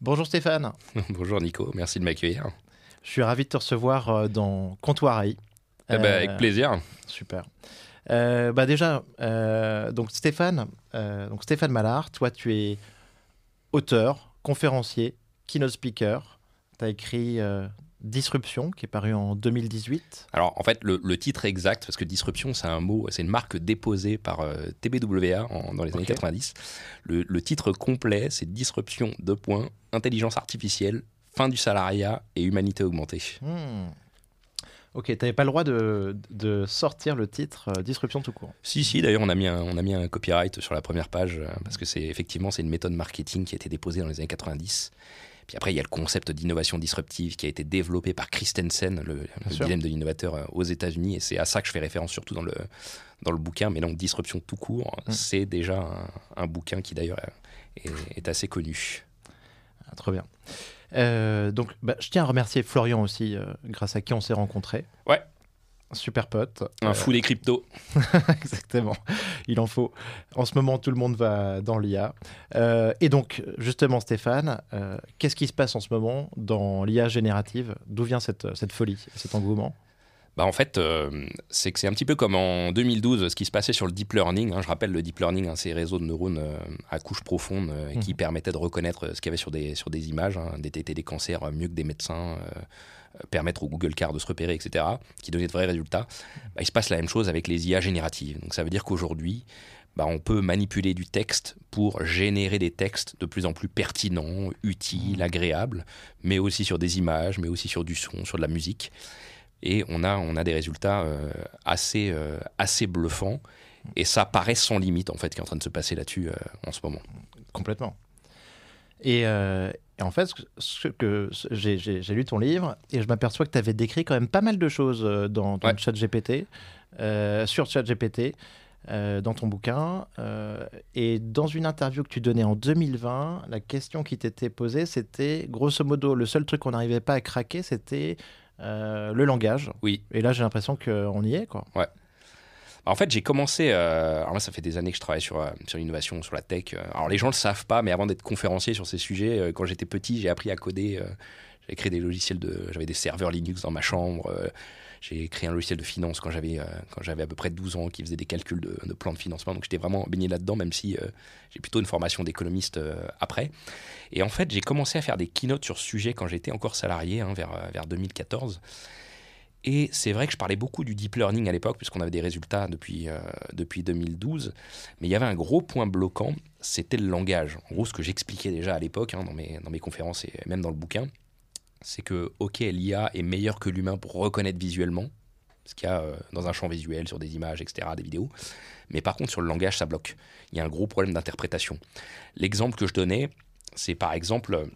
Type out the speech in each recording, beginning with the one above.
Bonjour Stéphane. Bonjour Nico, merci de m'accueillir. Je suis ravi de te recevoir euh, dans Comptoir AI. Eh ben, avec plaisir. Super. bah déjà, donc Stéphane, donc Stéphane Mallard, toi tu es auteur, conférencier, keynote speaker. Tu as écrit Disruption, qui est paru en 2018. Alors, en fait, le, titre exact, parce que Disruption, c'est un mot, c'est une marque déposée par euh, TBWA dans les années 90. Le, titre complet, c'est Disruption, deux points, intelligence artificielle, fin du salariat et humanité augmentée. Hmm. Ok, tu n'avais pas le droit de, sortir le titre euh, Disruption tout court. Si, si, d'ailleurs, on, a mis un, on a mis un copyright sur la première page, euh, parce que c'est effectivement c'est une méthode marketing qui a été déposée dans les années 90 puis après, il y a le concept d'innovation disruptive qui a été développé par Christensen, le, dilemme de l'innovateur euh, aux États-Unis. Et c'est à ça que je fais référence surtout dans le, dans le bouquin. Mais donc, Disruption tout court, mm. c'est déjà un, bouquin qui d'ailleurs est, assez connu. Ah, très bien. Euh, donc, bah, je tiens à remercier Florian aussi, euh, grâce à qui on s'est rencontrés. Ouais super pote. Un fou des cryptos. Exactement, il en faut. En ce moment, tout le monde va dans l'IA. Euh, et donc, justement, Stéphane, euh, qu'est-ce qui se passe en ce moment dans l'IA générative? D'où vient cette, cette folie, cet engouement? Bah en fait, euh, c'est que c'est un petit peu comme en 2012, ce qui se passait sur le deep learning. Hein. je rappelle, le deep learning, hein, ces réseaux de neurones à couche profonde qui mmh. permettaient de reconnaître ce qu'il y avait sur des, sur des images, hein, détecter des cancers mieux que des médecins, euh, permettre au Google Car de se repérer, etc., qui donnait de vrais résultats, bah, il se passe la même chose avec les IA génératives. Donc ça veut dire qu'aujourd'hui, bah, on peut manipuler du texte pour générer des textes de plus en plus pertinents, utiles, mmh. agréables, mais aussi sur des images, mais aussi sur du son, sur de la musique. Et on a, on a des résultats euh, assez, euh, assez bluffants. Et ça paraît sans limite, en fait, qui est en train de se passer là-dessus en ce moment. Complètement. Et, et en fait, ce que j'ai lu ton livre et je m'aperçois que tu avais décrit quand même pas mal de choses euh, dans ton chat GPT, euh, sur chat GPT, euh, dans ton bouquin. et dans une interview que tu donnais en 2020, la question qui t'était posée, c'était grosso modo, le seul truc qu'on n'arrivait pas à craquer, c'était le langage. Oui. Et là, j'ai l'impression qu'on y est, quoi. Ouais. En fait, j'ai commencé. Euh, alors moi, ça fait des années que je travaille sur, euh, sur l'innovation, sur la tech. Euh. Alors les gens le savent pas, mais avant d'être conférencier sur ces sujets, quand j'étais petit, j'ai appris à coder. j'ai créé des logiciels de. J'avais des serveurs Linux dans ma chambre. j'ai créé un logiciel de finance quand j'avais quand j'avais à peu près 12 ans qui faisait des calculs de, de plans de financement. Donc j'étais vraiment baigné là-dedans, même si j'ai plutôt une formation d'économiste après. Et en fait, j'ai commencé à faire des keynotes sur ce sujet quand j'étais encore salarié, hein, vers, vers 2014. Et c'est vrai que je parlais beaucoup du deep learning à l'époque, puisqu'on avait des résultats depuis, euh, depuis 2012. Mais il y avait un gros point bloquant, c'était le langage. En gros, ce que j'expliquais déjà à l'époque, hein, dans, mes, dans mes conférences et même dans le bouquin, c'est que, OK, l'IA est meilleure que l'humain pour reconnaître visuellement, ce qu'il y a euh, dans un champ visuel, sur des images, etc., des vidéos. Mais par contre, sur le langage, ça bloque. Il y a un gros problème d'interprétation. L'exemple que je donnais, c'est par exemple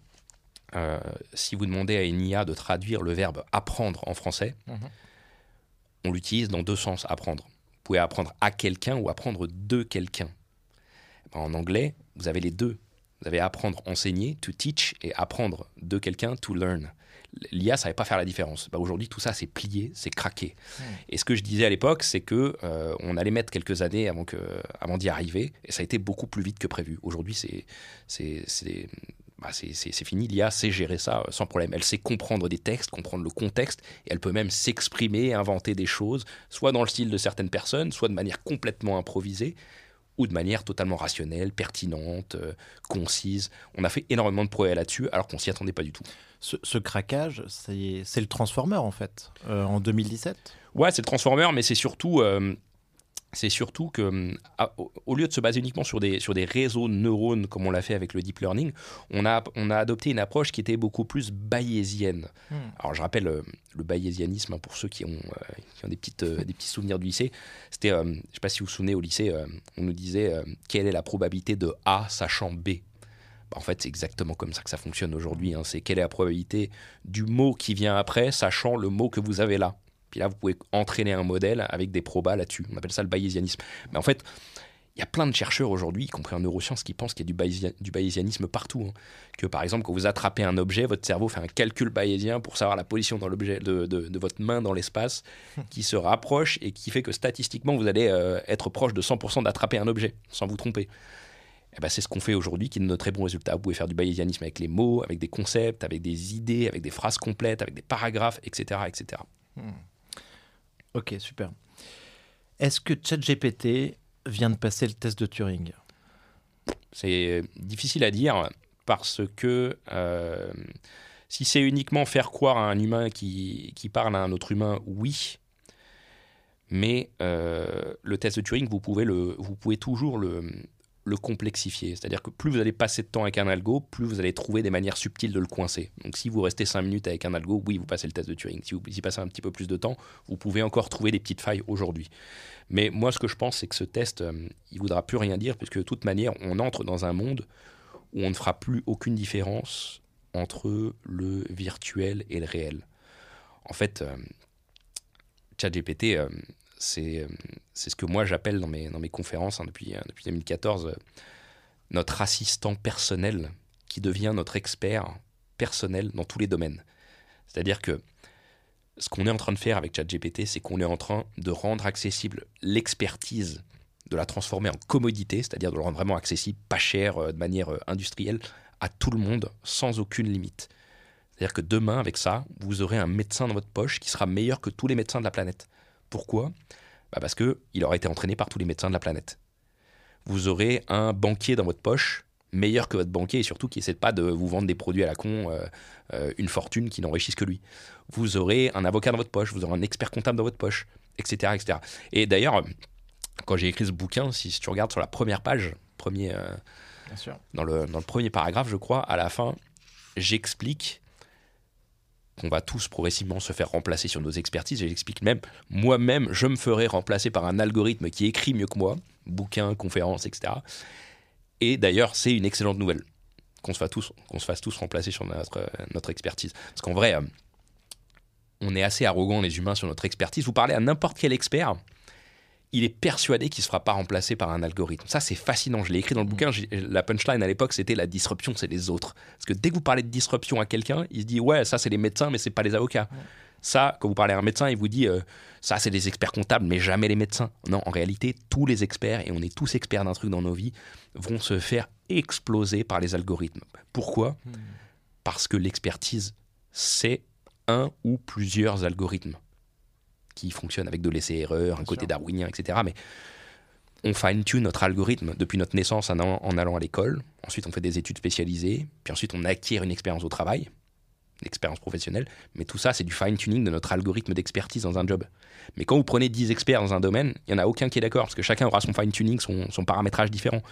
euh, si vous demandez à une IA de traduire le verbe apprendre en français, mhm. on l'utilise dans deux sens, apprendre. Vous pouvez apprendre à quelqu'un ou apprendre de quelqu'un. En anglais, vous avez les deux. Vous avez apprendre, enseigner, to teach, et apprendre de quelqu'un, to learn. L'IA, ça ne savait pas faire la différence. Bah, Aujourd'hui, tout ça, c'est plié, c'est craqué. Mhm. Et ce que je disais à l'époque, c'est que euh, on allait mettre quelques années avant, que, avant d'y arriver, et ça a été beaucoup plus vite que prévu. Aujourd'hui, c'est, bah, c'est fini, l'IA sait gérer ça euh, sans problème. Elle sait comprendre des textes, comprendre le contexte, et elle peut même s'exprimer, inventer des choses, soit dans le style de certaines personnes, soit de manière complètement improvisée, ou de manière totalement rationnelle, pertinente, euh, concise. On a fait énormément de progrès là-dessus, alors qu'on s'y attendait pas du tout. Ce, craquage, c'est le Transformer en fait, euh, en 2017 Ouais, c'est le Transformer, mais c'est surtout c'est surtout que, hum, au lieu de se baser uniquement sur des, sur des réseaux de neurones, comme on l'a fait avec le deep learning, on a, on a adopté une approche qui était beaucoup plus bayésienne. Hmm. Alors, je rappelle euh, le bayésianisme, hein, pour ceux qui ont, euh, qui ont des, petites, euh, des petits souvenirs du lycée. C'était, je ne sais pas si vous vous souvenez, au lycée, on nous disait quelle est la probabilité de A sachant B bah, en fait, c'est exactement comme ça que ça fonctionne aujourd'hui. Hein. C'est quelle est la probabilité du mot qui vient après, sachant le mot que vous avez là. Puis là, vous pouvez entraîner un modèle avec des probas là-dessus. On appelle ça le bayésianisme. Mais en fait, il y a plein de chercheurs aujourd'hui, y compris en neurosciences, qui pensent qu'il y a du, bayésianisme partout. Hein. Que par exemple, quand vous attrapez un objet, votre cerveau fait un calcul bayésien pour savoir la position dans l'objet de, votre main dans l'espace, qui se rapproche et qui fait que statistiquement, vous allez euh, être proche de 100% d'attraper un objet, sans vous tromper. eh ben, c'est ce qu'on fait aujourd'hui qui donne de très bons résultats. Vous pouvez faire du bayésianisme avec les mots, avec des concepts, avec des idées, avec des phrases complètes, avec des paragraphes, etc. etc. Hmm. Ok, super. Est-ce que ChatGPT vient de passer le test de Turing? C'est difficile à dire parce que euh, si c'est uniquement faire croire à un humain qui, qui, parle à un autre humain, oui. Mais euh, le test de Turing, vous pouvez, le, vous pouvez toujours le, le complexifier. C'est-à-dire que plus vous allez passer de temps avec un algo, plus vous allez trouver des manières subtiles de le coincer. Donc si vous restez 5 minutes avec un algo, oui, vous passez le test de Turing. Si vous y passez un petit peu plus de temps, vous pouvez encore trouver des petites failles aujourd'hui. Mais moi, ce que je pense, c'est que ce test, euh, il ne voudra plus rien dire, puisque de toute manière, on entre dans un monde où on ne fera plus aucune différence entre le virtuel et le réel. En fait, euh, ChatGPT, euh, c'est ce que moi j'appelle dans mes, dans mes conférences hein, depuis, depuis 2014 notre assistant personnel qui devient notre expert personnel dans tous les domaines. C'est-à-dire que ce qu'on est en train de faire avec ChatGPT, c'est qu'on est en train de rendre accessible l'expertise, de la transformer en commodité, c'est-à-dire de le rendre vraiment accessible, pas cher, euh, de manière euh, industrielle, à tout le monde, sans aucune limite. C'est-à-dire que demain, avec ça, vous aurez un médecin dans votre poche qui sera meilleur que tous les médecins de la planète. Pourquoi? Bah Parce qu'il aura été entraîné par tous les médecins de la planète. Vous aurez un banquier dans votre poche meilleur que votre banquier et surtout qui essaie pas de vous vendre des produits à la con, euh, euh, une fortune qui n'enrichisse que lui. Vous aurez un avocat dans votre poche, vous aurez un expert comptable dans votre poche, etc. etc. Et d'ailleurs, quand j'ai écrit ce bouquin, si, tu regardes sur la première page, premier, euh, Dans, le, dans le premier paragraphe, je crois, à la fin, j'explique qu'on va tous progressivement se faire remplacer sur nos expertises. Et j'explique même, moi-même, je me ferai remplacer par un algorithme qui écrit mieux que moi, bouquin, conférence, etc. Et d'ailleurs, c'est une excellente nouvelle qu'on se, fasse tous, qu'on se fasse tous remplacer sur notre, notre expertise. Parce qu'en vrai, euh, on est assez arrogant, les humains, sur notre expertise. Vous parlez à n'importe quel expert, il est persuadé qu'il ne sera pas remplacé par un algorithme. Ça, c'est fascinant. Je l'ai écrit dans le bouquin. La punchline à l'époque, c'était la disruption, c'est les autres. Parce que dès que vous parlez de disruption à quelqu'un, il se dit Ouais, ça, c'est les médecins, mais c'est pas les avocats. Ça, quand vous parlez à un médecin, il vous dit euh, ça, c'est des experts comptables, mais jamais les médecins. Non, en réalité, tous les experts, et on est tous experts d'un truc dans nos vies, vont se faire exploser par les algorithmes. Pourquoi? Hmm. Parce que l'expertise, c'est un ou plusieurs algorithmes qui fonctionnent avec de l'essai-erreur, un côté darwinien, etc. Mais on fine-tune notre algorithme depuis notre naissance en allant à l'école. Ensuite, on fait des études spécialisées. Puis ensuite, on acquiert une expérience au travail expérience professionnelle, mais tout ça, c'est du fine-tuning de notre algorithme d'expertise dans un job. Mais quand vous prenez 10 experts dans un domaine, il n'y en a aucun qui est d'accord, parce que chacun aura son fine-tuning, son, paramétrage différent.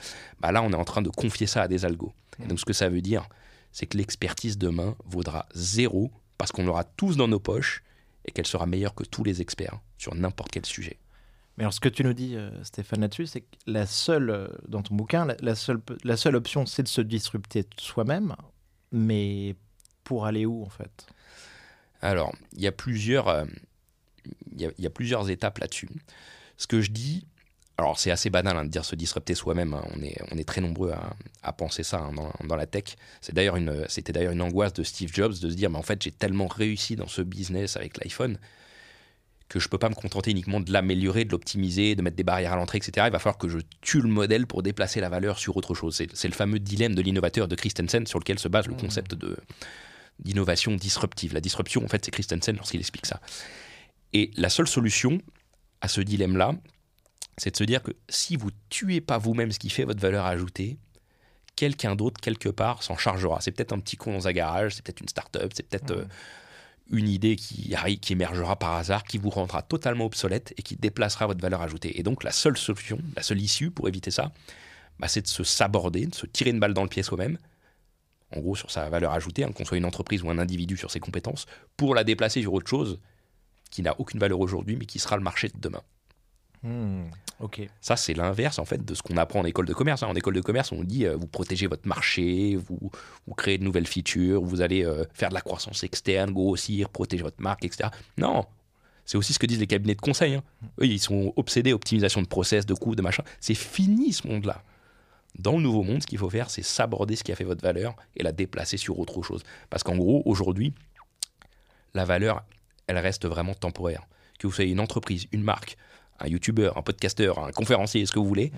Bah là, on est en train de confier ça à des algos. Et donc, ce que ça veut dire, c'est que l'expertise demain vaudra zéro, parce qu'on l'aura tous dans nos poches, et qu'elle sera meilleure que tous les experts sur n'importe quel sujet. Mais alors, ce que tu nous dis, euh, Stéphane, là-dessus, c'est que la seule, euh, dans ton bouquin, la, seule, la seule option, c'est de se disrupter soi-même, mais pour aller où en fait? Alors, il y a plusieurs, euh, il y, a plusieurs étapes là-dessus. Ce que je dis, alors c'est assez banal hein, de dire se disrupter soi-même. Hein. On, est, on est très nombreux à, penser ça hein, dans, la tech. C'est d'ailleurs une, c'était d'ailleurs une angoisse de Steve Jobs de se dire, mais en fait j'ai tellement réussi dans ce business avec l'iPhone que je peux pas me contenter uniquement de l'améliorer, de l'optimiser, de mettre des barrières à l'entrée, etc. Il va falloir que je tue le modèle pour déplacer la valeur sur autre chose. C'est, le fameux dilemme de l'innovateur de Christensen sur lequel se base le mmh. concept de, d'innovation disruptive. La disruption, en fait, c'est Christensen lorsqu'il explique ça. Et la seule solution à ce dilemme-là, c'est de se dire que si vous tuez pas vous-même ce qui fait votre valeur ajoutée, quelqu'un d'autre, quelque part, s'en chargera. C'est peut-être un petit con dans un garage, c'est peut-être une start-up, c'est peut-être euh, une idée qui, qui émergera par hasard, qui vous rendra totalement obsolète et qui déplacera votre valeur ajoutée. Et donc, la seule solution, la seule issue pour éviter ça, bah, c'est de se saborder, de se tirer une balle dans le pied soi-même, en gros sur sa valeur ajoutée, hein, qu'on soit une entreprise ou un individu sur ses compétences, pour la déplacer sur autre chose qui n'a aucune valeur aujourd'hui, mais qui sera le marché de demain. Hmm, Ça, c'est l'inverse en fait de ce qu'on apprend en école de commerce. Hein. En école de commerce, on dit euh, vous protégez votre marché, vous, créez de nouvelles features, vous allez euh, faire de la croissance externe, grossir, protéger votre marque, etc. Non, c'est aussi ce que disent les cabinets de conseil. Hein. Ils sont obsédés optimisation de process, de coûts, de machin. C'est fini ce monde-là. Dans le nouveau monde, ce qu'il faut faire, c'est s'aborder ce qui a fait votre valeur et la déplacer sur autre chose. Parce qu'en gros, aujourd'hui, la valeur, elle reste vraiment temporaire. Que vous soyez une entreprise, une marque, un youtubeur, un podcasteur, un conférencier, ce que vous voulez,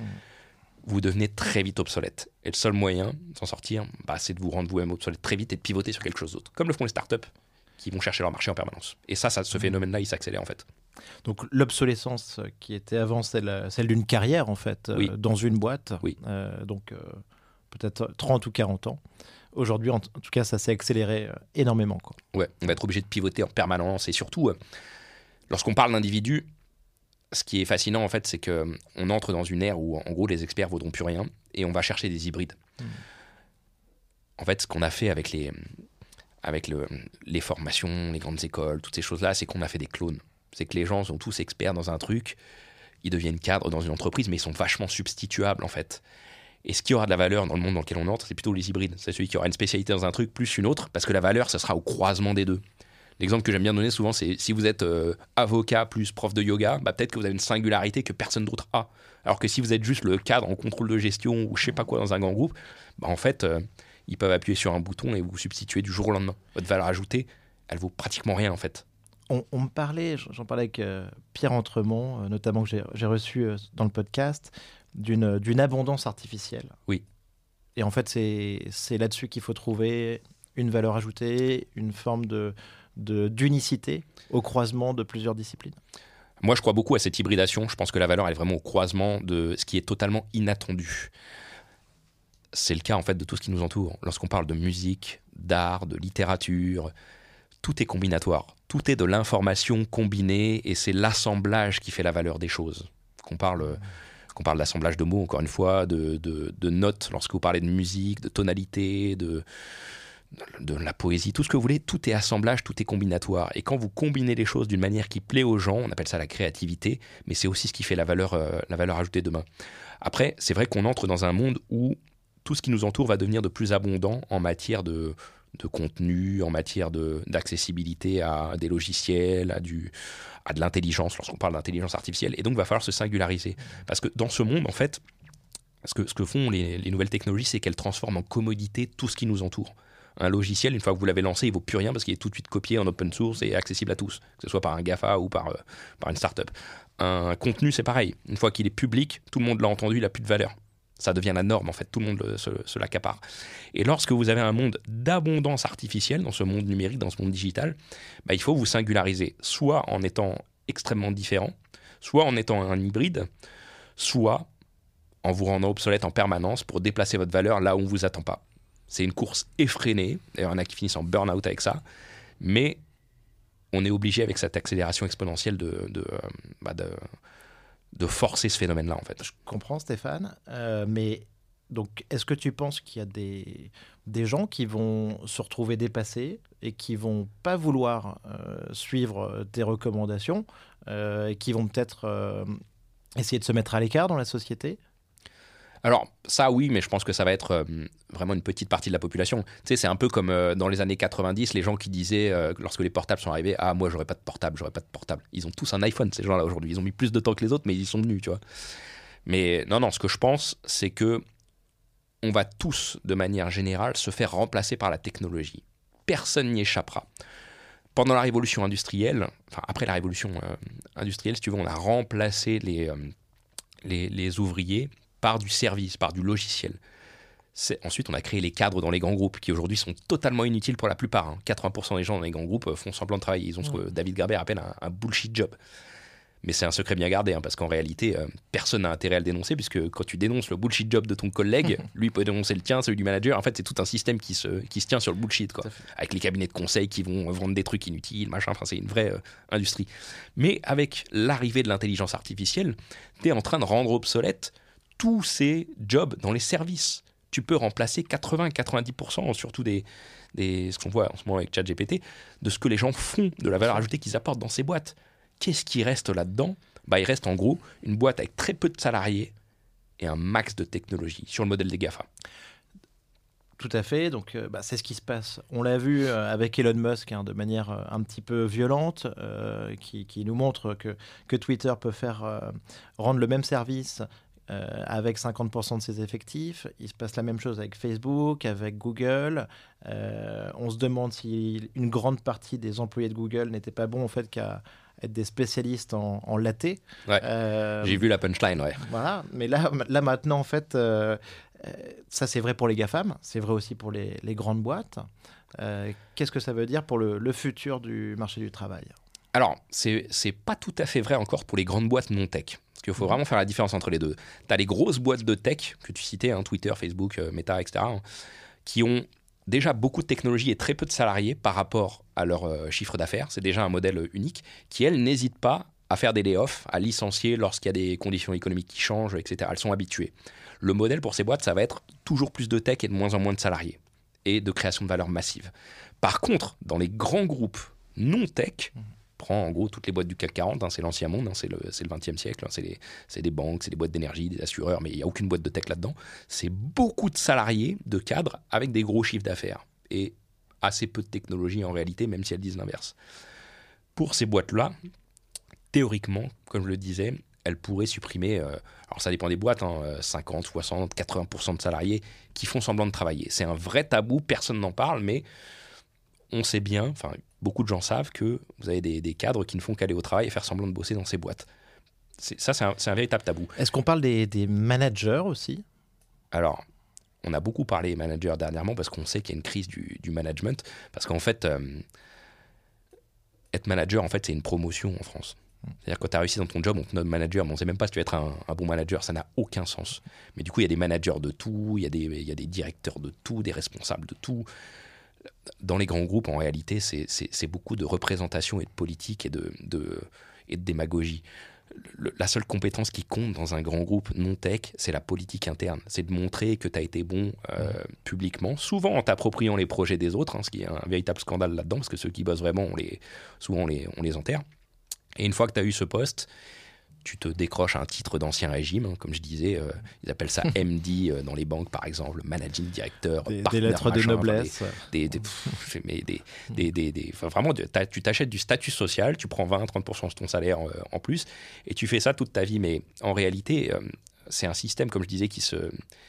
vous devenez très vite obsolète. Et le seul moyen de s'en sortir, bah, c'est de vous rendre vous-même obsolète très vite et de pivoter sur quelque chose d'autre. Comme le font les startups qui vont chercher leur marché en permanence. Et ça, ça ce mmh. phénomène-là, il s'accélère en fait. Donc l'obsolescence qui était avant celle, celle d'une carrière en fait, euh, dans une boîte, oui. Euh, donc euh, peut-être 30 ou 40 ans. Aujourd'hui, en, tout cas, ça s'est accéléré énormément. Quoi. Ouais, on va être obligé de pivoter en permanence et surtout, lorsqu'on parle d'individus, ce qui est fascinant en fait, c'est que on entre dans une ère où en gros les experts vaudront plus rien et on va chercher des hybrides. Mmh. En fait, ce qu'on a fait avec les avec le, les formations, les grandes écoles, toutes ces choses-là, c'est qu'on a fait des clones. C'est que les gens sont tous experts dans un truc, ils deviennent cadres dans une entreprise, mais ils sont vachement substituables en fait. Et ce qui aura de la valeur dans le monde dans lequel on entre, c'est plutôt les hybrides. C'est celui qui aura une spécialité dans un truc plus une autre, parce que la valeur, ce sera au croisement des deux. L'exemple que j'aime bien donner souvent, c'est si vous êtes euh, avocat plus prof de yoga, bah, peut-être que vous avez une singularité que personne d'autre a. Alors que si vous êtes juste le cadre en contrôle de gestion ou je sais pas quoi dans un grand groupe, bah, en fait, euh, ils peuvent appuyer sur un bouton et vous substituer du jour au lendemain. Votre valeur ajoutée, elle vaut pratiquement rien en fait. On, me parlait, j'en parlais avec euh, Pierre Entremont, notamment que j'ai reçu dans le podcast, d'une abondance artificielle. Oui. Et en fait, c'est là-dessus qu'il faut trouver une valeur ajoutée, une forme de, d'unicité au croisement de plusieurs disciplines Moi, je crois beaucoup à cette hybridation. Je pense que la valeur est vraiment au croisement de ce qui est totalement inattendu. C'est le cas en fait de tout ce qui nous entoure. Lorsqu'on parle de musique, d'art, de littérature, tout est combinatoire. Tout est de l'information combinée et c'est l'assemblage qui fait la valeur des choses. Qu'on parle, parle d'assemblage de mots, encore une fois, de, de, de notes, lorsque vous parlez de musique, de tonalité, de, de la poésie, tout ce que vous voulez, tout est assemblage, tout est combinatoire. Et quand vous combinez les choses d'une manière qui plaît aux gens, on appelle ça la créativité, mais c'est aussi ce qui fait la valeur, euh, la valeur ajoutée demain. Après, c'est vrai qu'on entre dans un monde où tout ce qui nous entoure va devenir de plus abondant en matière de, de contenu, en matière d'accessibilité à des logiciels, à, du, à de l'intelligence, lorsqu'on parle d'intelligence artificielle. Et donc, il va falloir se singulariser. Parce que dans ce monde, en fait, ce que, ce que font les, les nouvelles technologies, c'est qu'elles transforment en commodité tout ce qui nous entoure un logiciel, une fois que vous l'avez lancé, il vaut plus rien parce qu'il est tout de suite copié en open source et accessible à tous, que ce soit par un GAFA ou par, euh, par une startup. Un contenu, c'est pareil. Une fois qu'il est public, tout le monde l'a entendu, il n'a plus de valeur. Ça devient la norme, en fait, tout le monde se, l'accapare. Et lorsque vous avez un monde d'abondance artificielle, dans ce monde numérique, dans ce monde digital, bah, il faut vous singulariser, soit en étant extrêmement différent, soit en étant un hybride, soit en vous rendant obsolète en permanence pour déplacer votre valeur là où on ne vous attend pas. C'est une course effrénée. Il y en a qui finissent en burn-out avec ça. Mais on est obligé, avec cette accélération exponentielle, de, de, euh, bah, de, forcer ce phénomène-là, en fait. Je comprends, Stéphane. Euh, mais donc, est-ce que tu penses qu'il y a des, des gens qui vont se retrouver dépassés et qui vont pas vouloir euh, suivre tes recommandations et qui vont peut-être essayer de se mettre à l'écart dans la société? Alors, ça, oui, mais je pense que ça va être euh, vraiment une petite partie de la population. Tu sais, c'est un peu comme euh, dans les années 90, les gens qui disaient, euh, lorsque les portables sont arrivés, Ah, moi, j'aurais pas de portable, j'aurais pas de portable. Ils ont tous un iPhone, ces gens-là, aujourd'hui. Ils ont mis plus de temps que les autres, mais ils y sont venus, tu vois. Mais non, non, ce que je pense, c'est que on va tous, de manière générale, se faire remplacer par la technologie. Personne n'y échappera. Pendant la révolution industrielle, enfin, après la révolution industrielle, si tu veux, on a remplacé les, les, les ouvriers par du service, par du logiciel. Ensuite, on a créé les cadres dans les grands groupes qui aujourd'hui sont totalement inutiles pour la plupart. 80% hein. des gens dans les grands groupes euh, font semblant de travailler. Ils ont ce que David Garber appelle un, bullshit job. Mais c'est un secret bien gardé, hein, parce qu'en réalité, euh, personne n'a intérêt à le dénoncer, puisque quand tu dénonces le bullshit job de ton collègue, lui peut dénoncer le tien, celui du manager. En fait, c'est tout un système qui se, qui se tient sur le bullshit, quoi. Avec les cabinets de conseil qui vont vendre des trucs inutiles, machin. Enfin, c'est une vraie euh, industrie. Mais avec l'arrivée de l'intelligence artificielle, tu es en train de rendre obsolète tous ces jobs dans les services. Tu peux remplacer 80-90%, surtout des, des, ce qu'on voit en ce moment avec ChatGPT, de ce que les gens font, de la valeur ajoutée qu'ils apportent dans ces boîtes. Qu'est-ce qui reste là-dedans? Bah, Il reste en gros une boîte avec très peu de salariés et un max de technologie sur le modèle des GAFA. Tout à fait. Donc, euh, bah, c'est ce qui se passe. On l'a vu euh, avec Elon Musk hein, de manière euh, un petit peu violente, qui, qui, nous montre que, que Twitter peut faire rendre le même service euh, avec 50% de ses effectifs. Il se passe la même chose avec Facebook, avec Google. Euh, on se demande si une grande partie des employés de Google n'étaient pas bons en fait qu'à être des spécialistes en, en laté. J'ai vu la punchline, ouais. Voilà, mais là, là maintenant, en fait, ça c'est vrai pour les GAFAM, c'est vrai aussi pour les, les grandes boîtes. Qu'est-ce que ça veut dire pour le, le futur du marché du travail? Alors, c'est pas tout à fait vrai encore pour les grandes boîtes non tech. Parce qu'il faut vraiment faire la différence entre les deux. Tu as les grosses boîtes de tech que tu citais, hein, Twitter, Facebook, euh, Meta, etc., hein, qui ont déjà beaucoup de technologie et très peu de salariés par rapport à leur euh, chiffre d'affaires. C'est déjà un modèle unique qui, elles, n'hésitent pas à faire des layoffs, à licencier lorsqu'il y a des conditions économiques qui changent, etc. Elles sont habituées. Le modèle pour ces boîtes, ça va être toujours plus de tech et de moins en moins de salariés et de création de valeur massive. Par contre, dans les grands groupes non tech, mhm en gros toutes les boîtes du CAC 40, hein, c'est l'ancien monde, hein, c'est le, le 20e siècle, hein, c'est des banques, c'est des boîtes d'énergie, des assureurs, mais il n'y a aucune boîte de tech là-dedans. C'est beaucoup de salariés, de cadres, avec des gros chiffres d'affaires. Et assez peu de technologie en réalité, même si elles disent l'inverse. Pour ces boîtes-là, théoriquement, comme je le disais, elles pourraient supprimer, euh, alors ça dépend des boîtes, 50, 60, 80% de salariés qui font semblant de travailler. C'est un vrai tabou, personne n'en parle, mais on sait bien, enfin beaucoup de gens savent que vous avez des, cadres qui ne font qu'aller au travail et faire semblant de bosser dans ces boîtes. Ça, c'est un, véritable tabou. Être-ce qu'on parle des, managers aussi? Alors, on a beaucoup parlé des managers dernièrement parce qu'on sait qu'il y a une crise du, management. Parce qu'en fait, euh, être manager, en fait, c'est une promotion en France. C'est-à-dire quand tu as réussi dans ton job, on te nomme manager, mais on ne sait même pas si tu vas être un, bon manager, ça n'a aucun sens. Mais du coup, il y a des managers de tout, il y, y, a des directeurs de tout, des responsables de tout dans les grands groupes, en réalité, c'est beaucoup de représentation et de politique et de, et de démagogie. la seule compétence qui compte dans un grand groupe non tech, c'est la politique interne. C'est de montrer que tu as été bon euh, publiquement, souvent en t'appropriant les projets des autres, hein, ce qui est un véritable scandale là-dedans, parce que ceux qui bossent vraiment, les, souvent les, on les enterre. Et une fois que tu as eu ce poste, tu te décroches un titre d'ancien régime, hein, comme je disais, euh, ils appellent ça MD euh, dans les banques par exemple, managing director, des, des lettres de noblesse, des, des, mais des, des vraiment, tu t'achètes du statut social, tu prends 20-30% de ton salaire euh, en plus, et tu fais ça toute ta vie. Mais en réalité, c'est un système, comme je disais, qui se,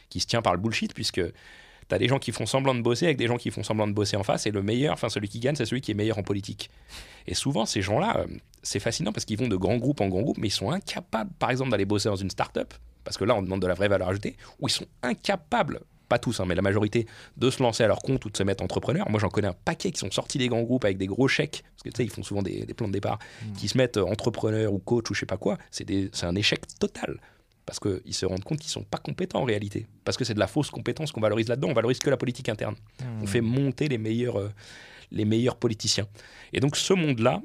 qui se tient par le bullshit, puisque tu as des gens qui font semblant de bosser avec des gens qui font semblant de bosser en face, et le meilleur, enfin celui qui gagne, c'est celui qui est meilleur en politique. Et souvent, ces gens-là, c'est fascinant parce qu'ils vont de grands groupes en grands groupes, mais ils sont incapables, par exemple, d'aller bosser dans une start-up, parce que là, on demande de la vraie valeur ajoutée, ou ils sont incapables pas tous, hein, mais la majorité, de se lancer à leur compte ou de se mettre entrepreneur. Moi, j'en connais un paquet qui sont sortis des grands groupes avec des gros chèques, parce que tu sais, ils font souvent des, plans de départ, mmh. qui se mettent euh, entrepreneur ou coach ou je sais pas quoi. C'est un échec total parce qu'ils se rendent compte qu'ils sont pas compétents en réalité. Parce que c'est de la fausse compétence qu'on valorise là-dedans. On valorise que la politique interne. Hmm. On fait monter les meilleurs, euh, les meilleurs politiciens. Et donc ce monde-là,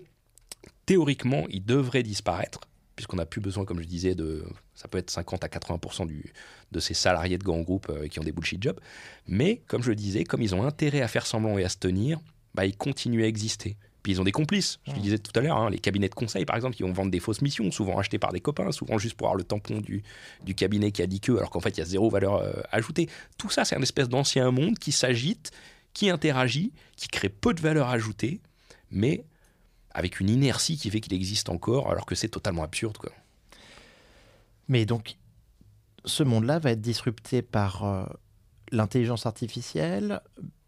théoriquement, il devrait disparaître, puisqu'on n'a plus besoin, comme je disais, de. Ça peut être 50 à 80% du, de ces salariés de grands groupes euh, qui ont des bullshit jobs. Mais, comme je le disais, comme ils ont intérêt à faire semblant et à se tenir, bah, ils continuent à exister. Puis ils ont des complices. Je le disais tout à l'heure, hein, les cabinets de conseil, par exemple, qui vont vendre des fausses missions, souvent achetées par des copains, souvent juste pour avoir le tampon du, du cabinet qui a dit que, alors qu'en fait, il y a zéro valeur euh, ajoutée. Tout ça, c'est un espèce d'ancien monde qui s'agite, qui interagit, qui crée peu de valeur ajoutée, mais avec une inertie qui fait qu'il existe encore, alors que c'est totalement absurde. Quoi. Mais donc, ce monde-là va être disrupté par euh, l'intelligence artificielle,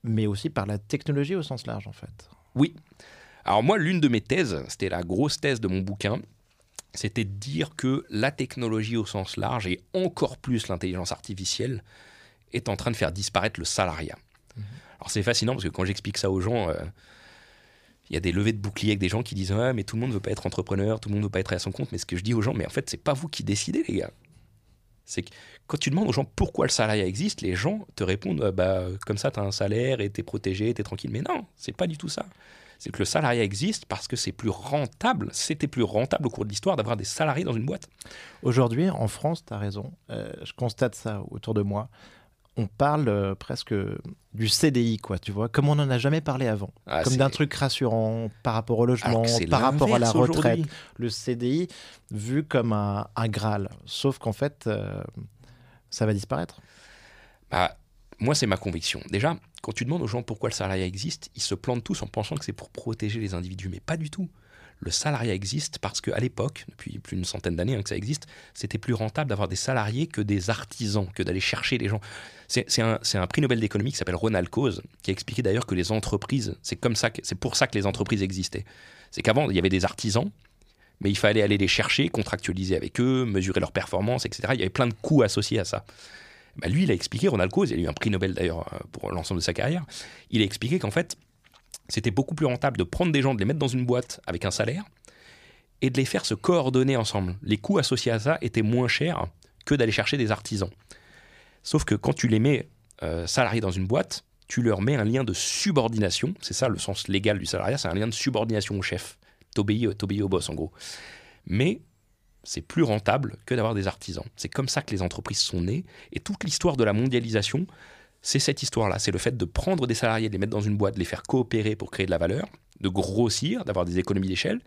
mais aussi par la technologie au sens large, en fait. Oui, alors moi, l'une de mes thèses, c'était la grosse thèse de mon bouquin, c'était de dire que la technologie au sens large, et encore plus l'intelligence artificielle, est en train de faire disparaître le salariat. Mhm. Alors c'est fascinant parce que quand j'explique ça aux gens, euh, il y a des levées de boucliers avec des gens qui disent ah, mais tout le monde veut pas être entrepreneur, tout le monde veut pas être à son compte. Mais ce que je dis aux gens, mais en fait, c'est pas vous qui décidez, les gars. C'est que quand tu demandes aux gens pourquoi le salariat existe, les gens te répondent euh, bah, comme ça, tu as un salaire et tu es protégé, tu es tranquille. Mais non, c'est pas du tout ça c'est que le salariat existe parce que c'est plus rentable, c'était plus rentable au cours de l'histoire d'avoir des salariés dans une boîte. Aujourd'hui, en France, tu as raison, euh, je constate ça autour de moi. On parle euh, presque du CDI, quoi, tu vois, comme on n'en a jamais parlé avant. Ah, comme d'un truc rassurant par rapport au logement, par rapport à la retraite. Le CDI vu comme un, Graal. Sauf qu'en fait, euh, ça va disparaître. Bah, moi, c'est ma conviction. Déjà, quand tu demandes aux gens pourquoi le salariat existe, ils se plantent tous en pensant que c'est pour protéger les individus, mais pas du tout. Le salariat existe parce qu'à l'époque, depuis plus d'une centaine d'années hein, que ça existe, c'était plus rentable d'avoir des salariés que des artisans, que d'aller chercher les gens. C'est un, prix Nobel d'économie qui s'appelle Ronald Coase, qui a expliqué d'ailleurs que les entreprises, c'est comme ça, c'est pour ça que les entreprises existaient. C'est qu'avant, il y avait des artisans mais il fallait aller les chercher, contractualiser avec eux, mesurer leurs performances, etc. Il y avait plein de coûts associés à ça. Bah, lui, il a expliqué, Ronald Coase, il a eu un prix Nobel d'ailleurs euh, pour l'ensemble de sa carrière, il a expliqué qu'en fait, c'était beaucoup plus rentable de prendre des gens, de les mettre dans une boîte avec un salaire, et de les faire se coordonner ensemble. Les coûts associés à ça étaient moins chers que d'aller chercher des artisans. Sauf que quand tu les mets euh, salariés dans une boîte, tu leur mets un lien de subordination. C'est ça le sens légal du salariat, c'est un lien de subordination au chef. T'obéis, au boss en gros. Mais c'est plus rentable que d'avoir des artisans. C'est comme ça que les entreprises sont nées. Et toute l'histoire de la mondialisation, c'est cette histoire-là. C'est le fait de prendre des salariés, de les mettre dans une boîte, de les faire coopérer pour créer de la valeur, de grossir, d'avoir des économies d'échelle,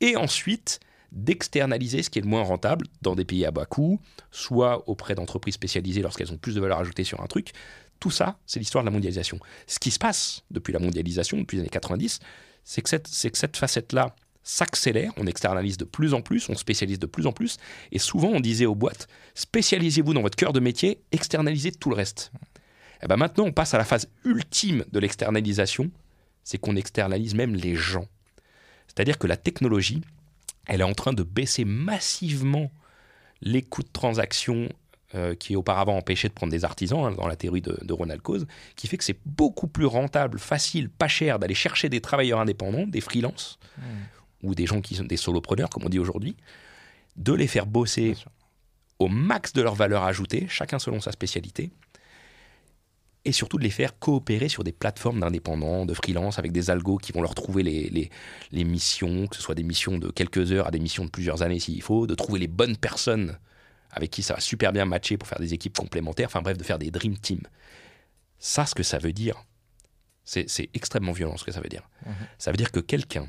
et ensuite d'externaliser ce qui est le moins rentable dans des pays à bas coût, soit auprès d'entreprises spécialisées lorsqu'elles ont plus de valeur ajoutée sur un truc. Tout ça, c'est l'histoire de la mondialisation. Ce qui se passe depuis la mondialisation, depuis les années 90, c'est que cette, cette facette-là s'accélère, on externalise de plus en plus, on spécialise de plus en plus, et souvent on disait aux boîtes, spécialisez-vous dans votre cœur de métier, externalisez tout le reste. Et eh ben maintenant on passe à la phase ultime de l'externalisation, c'est qu'on externalise même les gens. C'est-à-dire que la technologie, elle est en train de baisser massivement les coûts de transaction euh, qui auparavant empêchaient de prendre des artisans, hein, dans la théorie de, Ronald Coase, qui fait que c'est beaucoup plus rentable, facile, pas cher d'aller chercher des travailleurs indépendants, des freelances, mmh. ou des gens qui sont des solopreneurs, comme on dit aujourd'hui, de les faire bosser au max de leur valeur ajoutée, chacun selon sa spécialité, et surtout de les faire coopérer sur des plateformes d'indépendants, de freelance, avec des algos qui vont leur trouver les, les, missions, que ce soit des missions de quelques heures à des missions de plusieurs années s'il faut, de trouver les bonnes personnes avec qui ça va super bien matcher pour faire des équipes complémentaires, enfin bref, de faire des dream teams. Ça, ce que ça veut dire, c'est extrêmement violent ce que ça veut dire. Mhm. Ça veut dire que quelqu'un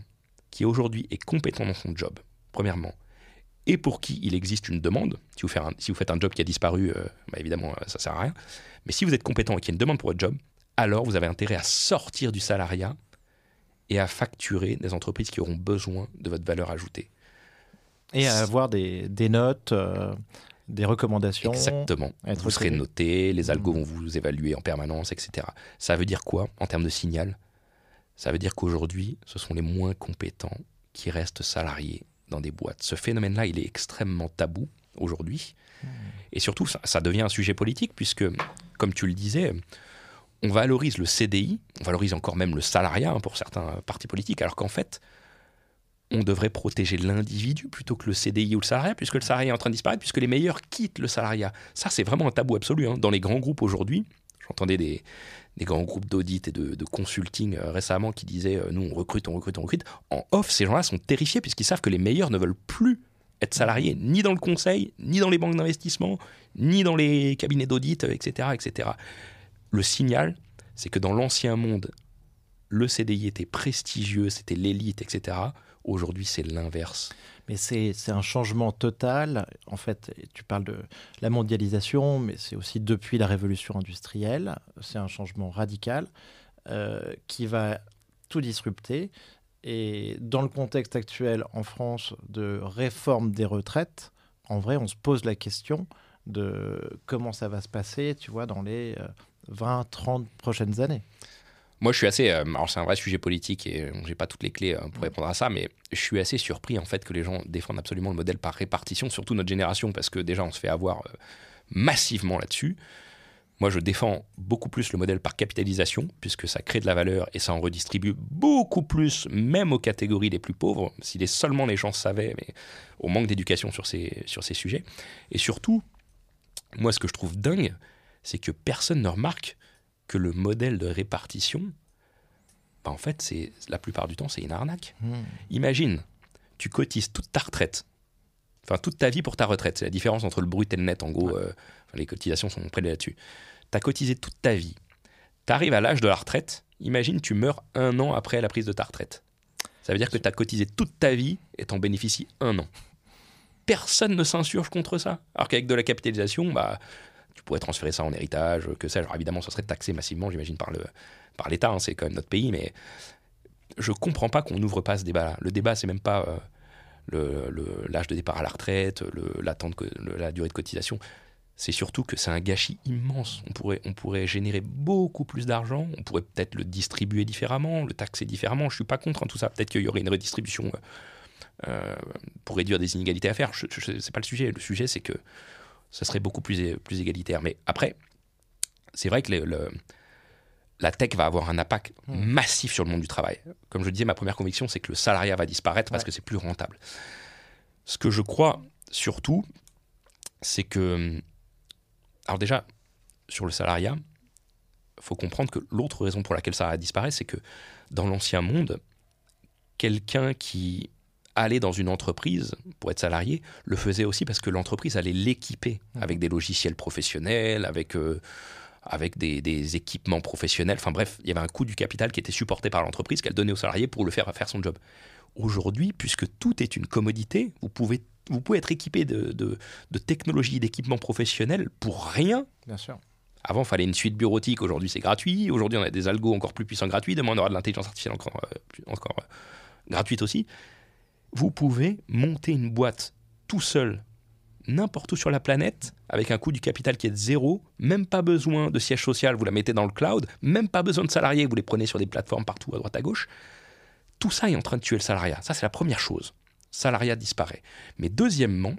qui aujourd'hui est compétent dans son job, premièrement, et pour qui il existe une demande, si vous faites un, si vous faites un job qui a disparu, euh, bah, évidemment, ça sert à rien, mais si vous êtes compétent et qu'il y a une demande pour votre job, alors vous avez intérêt à sortir du salariat et à facturer des entreprises qui auront besoin de votre valeur ajoutée. Et à avoir des, des notes, euh, des recommandations. Exactement. Vous serez noté, les algos vont vous évaluer en permanence, etc. Ça veut dire quoi en termes de signal? Ça veut dire qu'aujourd'hui, ce sont les moins compétents qui restent salariés dans des boîtes. Ce phénomène-là, il est extrêmement tabou aujourd'hui. Hmm. Et surtout, ça, devient un sujet politique, puisque, comme tu le disais, on valorise le CDI, on valorise encore même le salariat hein, pour certains partis politiques, alors qu'en fait, on devrait protéger l'individu plutôt que le CDI ou le salariat, puisque le salariat est en train de disparaître, puisque les meilleurs quittent le salariat. Ça, c'est vraiment un tabou absolu. Hein. Dans les grands groupes aujourd'hui, j'entendais des, grands groupes d'audit et de, consulting euh, récemment qui disaient euh, nous, on recrute, on recrute, on recrute. En off, ces gens-là sont terrifiés puisqu'ils savent que les meilleurs ne veulent plus être salariés ni dans le conseil, ni dans les banques d'investissement, ni dans les cabinets d'audit, etc., etc. Le signal, c'est que dans l'ancien monde, le CDI était prestigieux, c'était l'élite, etc. Aujourd'hui, c'est l'inverse. Mais c'est un changement total. En fait, tu parles de la mondialisation, mais c'est aussi depuis la révolution industrielle. C'est un changement radical euh, qui va tout disrupter. Et dans le contexte actuel en France de réforme des retraites, en vrai, on se pose la question de comment ça va se passer, tu vois, dans les 20, euh, 30 prochaines années. Moi, je suis assez. Euh, alors, c'est un vrai sujet politique et j'ai pas toutes les clés euh, pour répondre à ça, mais je suis assez surpris en fait que les gens défendent absolument le modèle par répartition, surtout notre génération, parce que déjà, on se fait avoir massivement là-dessus. Moi, je défends beaucoup plus le modèle par capitalisation, puisque ça crée de la valeur et ça en redistribue beaucoup plus, même aux catégories les plus pauvres, si les, seulement les gens savaient, mais au manque d'éducation sur ces, sur ces sujets. Et surtout, moi, ce que je trouve dingue, c'est que personne ne remarque que le modèle de répartition, bah, en fait, c'est la plupart du temps, c'est une arnaque. Hmm. Imagine, tu cotises toute ta retraite, enfin toute ta vie pour ta retraite. C'est la différence entre le brut et le net, en gros. Euh, les cotisations sont prélevées là-dessus. Tu as cotisé toute ta vie. Tu arrives à l'âge de la retraite. Imagine, tu meurs un an après la prise de ta retraite. Ça veut dire que tu as cotisé toute ta vie et t'en bénéficies un an. Personne ne s'insurge contre ça. Alors qu'avec de la capitalisation, bah, tu pourrais transférer ça en héritage, que ça. Alors évidemment, ça serait taxé massivement, j'imagine, par l'État. Par hein, c'est quand même notre pays, mais je comprends pas qu'on n'ouvre pas ce débat-là. Le débat, c'est même pas euh, l'âge de départ à la retraite, l'attente, la durée de cotisation c'est surtout que c'est un gâchis immense. On pourrait, on pourrait générer beaucoup plus d'argent, on pourrait peut-être le distribuer différemment, le taxer différemment. Je suis pas contre en tout ça. Peut-être qu'il y aurait une redistribution euh, pour réduire des inégalités à faire. Ce n'est pas le sujet. Le sujet, c'est que ça serait beaucoup plus, plus égalitaire. Mais après, c'est vrai que le, la tech va avoir un impact hmm. massif sur le monde du travail. Comme je disais, ma première conviction, c'est que le salariat va disparaître parce que c'est plus rentable. Ce que je crois surtout, c'est que. Alors, déjà, sur le salariat, il faut comprendre que l'autre raison pour laquelle le salariat disparaît, c'est que dans l'ancien monde, quelqu'un qui allait dans une entreprise pour être salarié le faisait aussi parce que l'entreprise allait l'équiper avec des logiciels professionnels, avec. Euh, avec des, équipements professionnels. Enfin bref, il y avait un coût du capital qui était supporté par l'entreprise qu'elle donnait aux salariés pour le faire faire son job. Aujourd'hui, puisque tout est une commodité, vous pouvez, vous pouvez être équipé de, de, technologies, d'équipements professionnels pour rien. Bien sûr. Avant, il fallait une suite bureautique. Aujourd'hui, c'est gratuit. Aujourd'hui, on a des algos encore plus puissants gratuits. Demain, on aura de l'intelligence artificielle encore, euh, encore euh, gratuite aussi. Vous pouvez monter une boîte tout seul n'importe où sur la planète, avec un coût du capital qui est de zéro, même pas besoin de siège social, vous la mettez dans le cloud, même pas besoin de salariés, vous les prenez sur des plateformes partout à droite à gauche. Tout ça est en train de tuer le salariat. Ça, c'est la première chose. Salariat disparaît. Mais deuxièmement,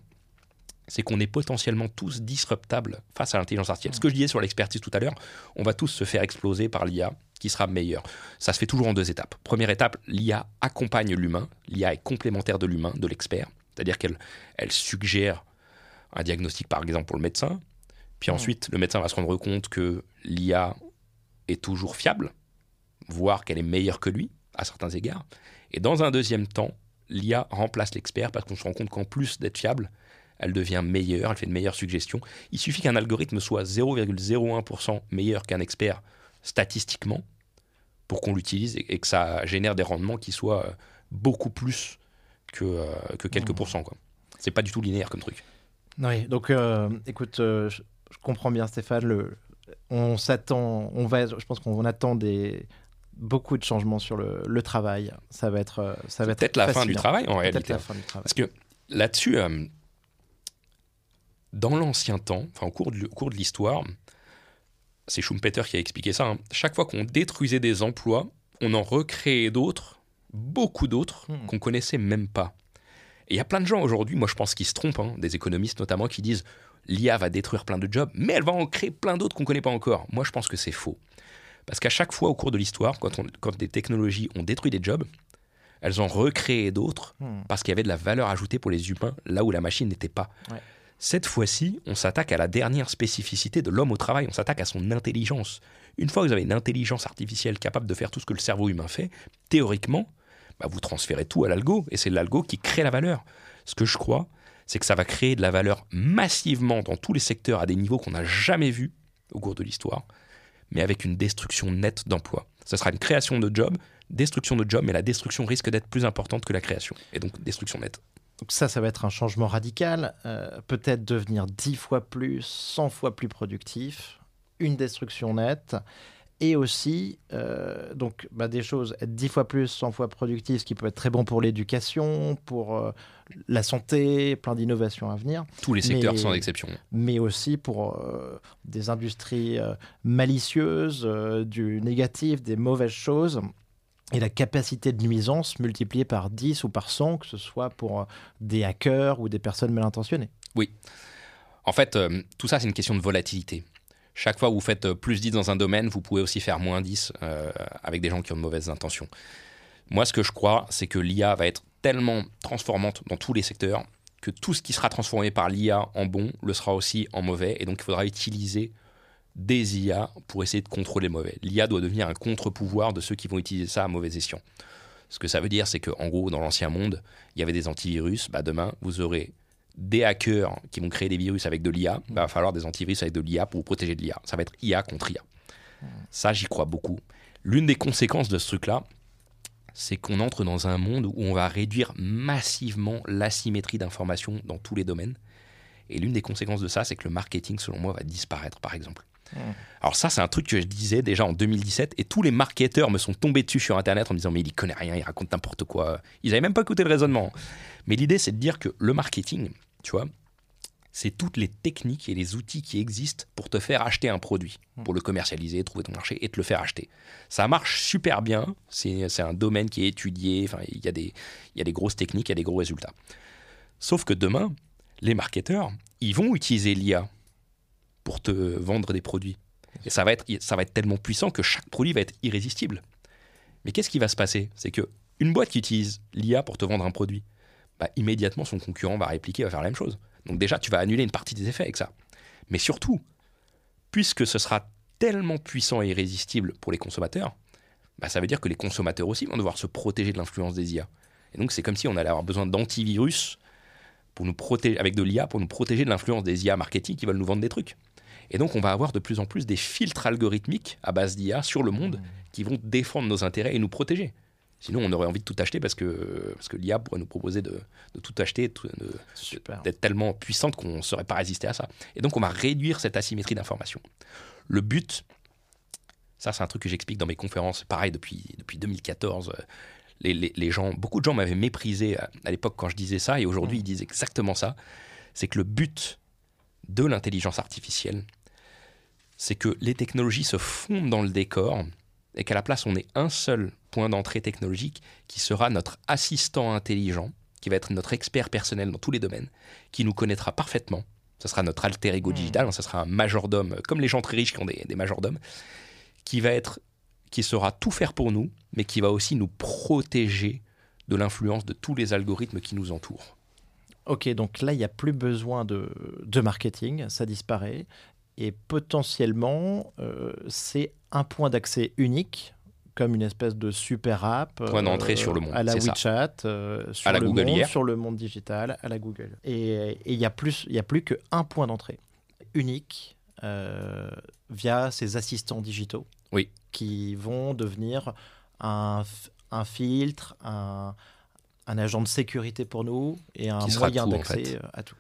c'est qu'on est potentiellement tous disruptables face à l'intelligence artificielle. Ce que je disais sur l'expertise tout à l'heure, on va tous se faire exploser par l'IA qui sera meilleur. Ça se fait toujours en deux étapes. Première étape, l'IA accompagne l'humain. L'IA est complémentaire de l'humain, de l'expert. C'est-à-dire qu'elle elle suggère un diagnostic par exemple pour le médecin. Puis ensuite, le médecin va se rendre compte que l'IA est toujours fiable, voire qu'elle est meilleure que lui à certains égards. Et dans un deuxième temps, l'IA remplace l'expert parce qu'on se rend compte qu'en plus d'être fiable, elle devient meilleure, elle fait de meilleures suggestions. Il suffit qu'un algorithme soit 0,01% meilleur qu'un expert statistiquement pour qu'on l'utilise et, que ça génère des rendements qui soient euh, beaucoup plus que, euh, que quelques mmh. pourcents. C'est pas du tout linéaire comme truc. Oui, donc euh, écoute, euh, je, comprends bien Stéphane, le, on s'attend, on va, je pense qu'on attend des, beaucoup de changements sur le, le travail. Ça va être, ça va être peut-être la fin du travail en réalité. La fin du travail. Parce que là-dessus, dans l'ancien temps, enfin au cours de, cours de l'histoire, c'est Schumpeter qui a expliqué ça. Hein, chaque fois qu'on détruisait des emplois, on en recréait d'autres, beaucoup d'autres hmm. qu'on connaissait même pas. Et il y a plein de gens aujourd'hui, moi je pense qu'ils se trompent, hein, des économistes notamment, qui disent l'IA va détruire plein de jobs, mais elle va en créer plein d'autres qu'on ne connaît pas encore. Moi je pense que c'est faux. Parce qu'à chaque fois au cours de l'histoire, quand, quand des technologies ont détruit des jobs, elles ont recréé d'autres hmm. parce qu'il y avait de la valeur ajoutée pour les humains là où la machine n'était pas. Cette fois-ci, on s'attaque à la dernière spécificité de l'homme au travail, on s'attaque à son intelligence. Une fois que vous avez une intelligence artificielle capable de faire tout ce que le cerveau humain fait, théoriquement, bah, vous transférez tout à l'algo et c'est l'algo qui crée la valeur. Ce que je crois, c'est que ça va créer de la valeur massivement dans tous les secteurs à des niveaux qu'on n'a jamais vus au cours de l'histoire, mais avec une destruction nette d'emplois. Ce sera une création de jobs, destruction de jobs, mais la destruction risque d'être plus importante que la création, et donc destruction nette. Donc ça, ça va être un changement radical, euh, peut-être devenir dix fois plus, 100 fois plus productif, une destruction nette, et aussi euh, donc bah, des choses être dix fois plus, 100 fois productives, ce qui peut être très bon pour l'éducation, pour euh, la santé, plein d'innovations à venir. Tous les secteurs sans exception. Mais aussi pour euh, des industries malicieuses, du négatif, des mauvaises choses. Et la capacité de nuisance multipliée par 10 ou par 100, que ce soit pour des hackers ou des personnes mal intentionnées. Oui. En fait, tout ça, c'est une question de volatilité chaque fois que vous faites euh, plus 10 dans un domaine, vous pouvez aussi faire moins 10 euh, avec des gens qui ont de mauvaises intentions. Moi, ce que je crois, c'est que l'IA va être tellement transformante dans tous les secteurs que tout ce qui sera transformé par l'IA en bon le sera aussi en mauvais. Et donc, il faudra utiliser des IA pour essayer de contrôler les mauvais. L'IA doit devenir un contre-pouvoir de ceux qui vont utiliser ça à mauvais escient. Ce que ça veut dire, c'est qu'en gros, dans l'ancien monde, il y avait des antivirus. Bah, demain, vous aurez des hackers qui vont créer des virus avec de l'IA, il va falloir des antivirus avec de l'IA pour vous protéger de l'IA. Ça va être IA contre IA. Ça, j'y crois beaucoup. L'une des conséquences de ce truc-là, c'est qu'on entre dans un monde où on va réduire massivement l'asymétrie d'information dans tous les domaines. Et l'une des conséquences de ça, c'est que le marketing, selon moi, va disparaître, par exemple. Alors ça, c'est un truc que je disais déjà en 2017, et tous les marketeurs me sont tombés dessus sur Internet en me disant mais il connaît rien, il raconte n'importe quoi. Ils n'avaient même pas écouté le raisonnement. Mais l'idée, c'est de dire que le marketing, tu vois, c'est toutes les techniques et les outils qui existent pour te faire acheter un produit, hmm. pour le commercialiser, trouver ton marché et te le faire acheter. Ça marche super bien, c'est un domaine qui est étudié, il y, a des, il y a des grosses techniques, il y a des gros résultats. Sauf que demain, les marketeurs, ils vont utiliser l'IA pour te vendre des produits. Et ça va, être, tellement puissant que chaque produit va être irrésistible. Mais qu'est-ce qui va se passer? C'est que une boîte qui utilise l'IA pour te vendre un produit, bah, immédiatement son concurrent va répliquer, va faire la même chose. Donc déjà, tu vas annuler une partie des effets avec ça. Mais surtout, puisque ce sera tellement puissant et irrésistible pour les consommateurs, bah, ça veut dire que les consommateurs aussi vont devoir se protéger de l'influence des IA. Et donc c'est comme si on allait avoir besoin d'antivirus pour nous protéger avec de l'IA pour nous protéger de l'influence des IA marketing qui veulent nous vendre des trucs. Et donc on va avoir de plus en plus des filtres algorithmiques à base d'IA sur le monde mmh. qui vont défendre nos intérêts et nous protéger. Sinon, on aurait envie de tout acheter parce que, parce que l'IA pourrait nous proposer de, tout acheter, d'être tellement puissante qu'on ne saurait pas résister à ça. Et donc, on va réduire cette asymétrie d'information. Le but, ça c'est un truc que j'explique dans mes conférences, pareil depuis, depuis 2014. Les, les, gens, beaucoup de gens m'avaient méprisé à, l'époque quand je disais ça, et aujourd'hui mmh. ils disent exactement ça. C'est que le but de l'intelligence artificielle, c'est que les technologies se fondent dans le décor et qu'à la place on ait un seul point d'entrée technologique qui sera notre assistant intelligent, qui va être notre expert personnel dans tous les domaines, qui nous connaîtra parfaitement. Ce sera notre alter ego hmm. digital, ce sera un majordome, comme les gens très riches qui ont des, des majordomes, qui va être, qui saura tout faire pour nous, mais qui va aussi nous protéger de l'influence de tous les algorithmes qui nous entourent. Ok, donc là, il n'y a plus besoin de, de, marketing, ça disparaît. Et potentiellement, euh, c'est un point d'accès unique comme une espèce de super app. Point d'entrée sur le monde. À la WeChat, euh, sur, le monde, sur le monde digital, à la Google. Et il n'y a, plus, y a plus qu'un point d'entrée unique euh, via ces assistants digitaux. Oui. Qui vont devenir un, un filtre, un, un, agent de sécurité pour nous et un moyen d'accès à tout.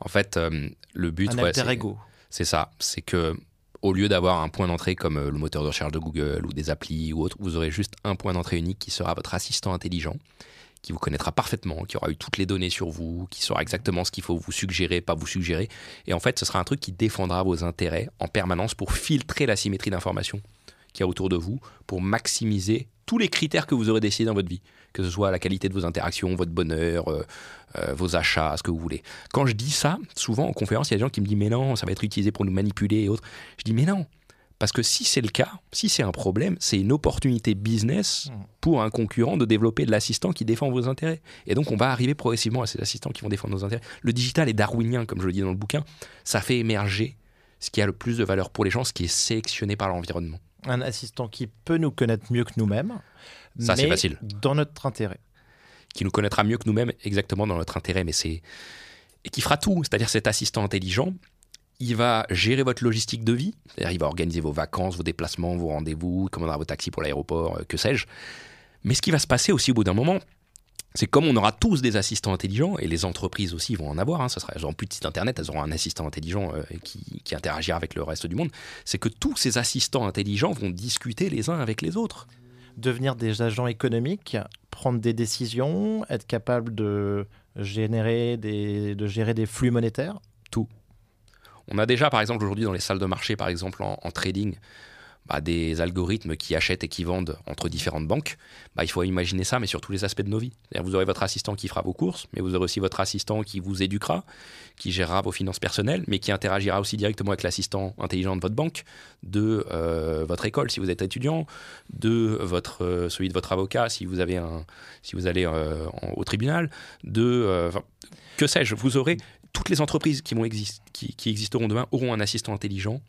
En fait, euh, le but. Un ego. C'est ça. C'est que au lieu d'avoir un point d'entrée comme euh, le moteur de recherche de Google ou des applis ou autre, vous aurez juste un point d'entrée unique qui sera votre assistant intelligent, qui vous connaîtra parfaitement, qui aura eu toutes les données sur vous, qui saura exactement ce qu'il faut vous suggérer, pas vous suggérer. Et en fait, ce sera un truc qui défendra vos intérêts en permanence pour filtrer la symétrie d'information qu'il y a autour de vous, pour maximiser tous les critères que vous aurez décidé dans votre vie que ce soit la qualité de vos interactions, votre bonheur, euh, euh, vos achats, ce que vous voulez. Quand je dis ça, souvent en conférence, il y a des gens qui me disent mais non, ça va être utilisé pour nous manipuler et autres. Je dis mais non, parce que si c'est le cas, si c'est un problème, c'est une opportunité business mmh. pour un concurrent de développer de l'assistant qui défend vos intérêts. Et donc on va arriver progressivement à ces assistants qui vont défendre nos intérêts. Le digital est darwinien, comme je le dis dans le bouquin. Ça fait émerger ce qui a le plus de valeur pour les gens, ce qui est sélectionné par l'environnement. Un assistant qui peut nous connaître mieux que nous-mêmes, ça, c'est facile. Dans notre intérêt. Qui nous connaîtra mieux que nous-mêmes, exactement dans notre intérêt, mais c'est. Et qui fera tout. C'est-à-dire cet assistant intelligent, il va gérer votre logistique de vie. C'est-à-dire, il va organiser vos vacances, vos déplacements, vos rendez-vous, commandera vos taxis pour l'aéroport, euh, que sais-je. Mais ce qui va se passer aussi au bout d'un moment, c'est comme on aura tous des assistants intelligents, et les entreprises aussi vont en avoir, hein, ça sera, elles n'auront plus de site internet, elles auront un assistant intelligent euh, qui, qui, interagira avec le reste du monde, c'est que tous ces assistants intelligents vont discuter les uns avec les autres. Devenir des agents économiques, prendre des décisions, être capable de générer des, de gérer des flux monétaires. Tout. On a déjà, par exemple, aujourd'hui dans les salles de marché, par exemple en trading, bah, des algorithmes qui achètent et qui vendent entre différentes banques, bah, il faut imaginer ça, mais sur tous les aspects de nos vies. Vous aurez votre assistant qui fera vos courses, mais vous aurez aussi votre assistant qui vous éduquera, qui gérera vos finances personnelles, mais qui interagira aussi directement avec l'assistant intelligent de votre banque, de euh, votre école si vous êtes étudiant, de euh, celui de votre avocat si vous, allez euh, au tribunal, de... que sais-je, vous aurez... Toutes les entreprises qui existeront demain auront un assistant intelligent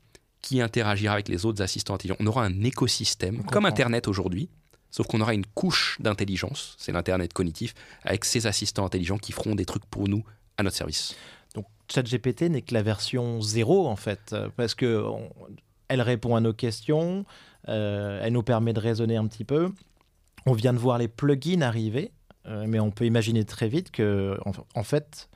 qui interagira avec les autres assistants intelligents. On aura un écosystème, comme Internet aujourd'hui, sauf qu'on aura une couche d'intelligence, c'est l'Internet cognitif, avec ces assistants intelligents qui feront des trucs pour nous à notre service. Donc ChatGPT n'est que la version zéro en fait, parce que elle répond à nos questions, euh, elle nous permet de raisonner un petit peu. On vient de voir les plugins arriver, euh, mais on peut imaginer très vite que en fait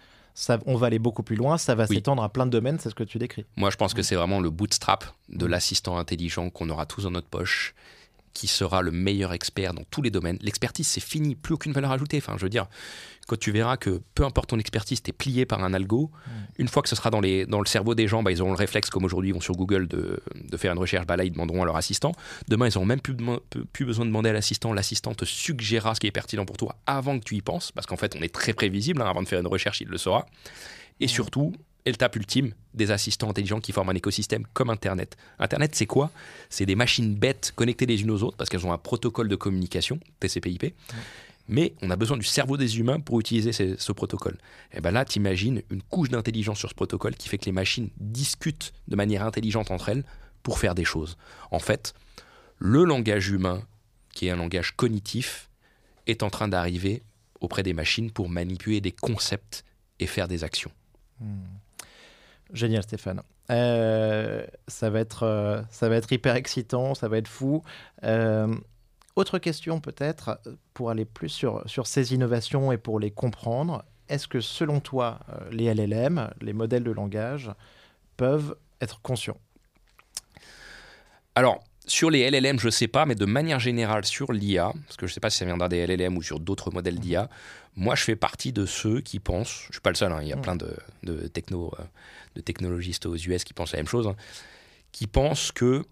on va aller beaucoup plus loin, ça va s'étendre à plein de domaines, c'est ce que tu décris. Moi, je pense que c'est vraiment le bootstrap de l'assistant intelligent qu'on aura tous dans notre poche qui sera le meilleur expert dans tous les domaines. L'expertise, c'est fini, plus aucune valeur ajoutée. Enfin, je veux dire, quand tu verras que peu importe ton expertise, tu es plié par un algo, une fois que ce sera dans, les, dans le cerveau des gens, bah, ils auront le réflexe, comme aujourd'hui, ils vont sur Google de, de, faire une recherche, bah là, ils demanderont à leur assistant. Demain, ils n'auront même plus, plus, besoin de demander à l'assistant. L'assistant te suggérera ce qui est pertinent pour toi avant que tu y penses, parce qu'en fait, on est très prévisible. Hein, avant de faire une recherche, il le saura. Et surtout, l'étape ultime des assistants intelligents qui forment un écosystème comme Internet. Internet, c'est quoi? C'est des machines bêtes connectées les unes aux autres parce qu'elles ont un protocole de communication, TCP/IP. Mais on a besoin du cerveau des humains pour utiliser ce protocole. Et bien là, tu imagines une couche d'intelligence sur ce protocole qui fait que les machines discutent de manière intelligente entre elles pour faire des choses. En fait, le langage humain, qui est un langage cognitif, est en train d'arriver auprès des machines pour manipuler des concepts et faire des actions. Hmm. Génial, Stéphane. Euh, ça, va être, euh, ça va être hyper excitant, ça va être fou. Euh, autre question peut-être, pour aller plus sur, sur ces innovations et pour les comprendre. Est-ce que selon toi, les LLM, les modèles de langage, peuvent être conscients? Alors, sur les LLM, je ne sais pas, mais de manière générale sur l'IA, parce que je ne sais pas si ça viendra des LLM ou sur d'autres modèles d'IA, moi je fais partie de ceux qui pensent, je ne suis pas le seul, hein, il y a plein de, de, techno, euh, de technologistes aux US qui pensent la même chose, hein, qui pensent que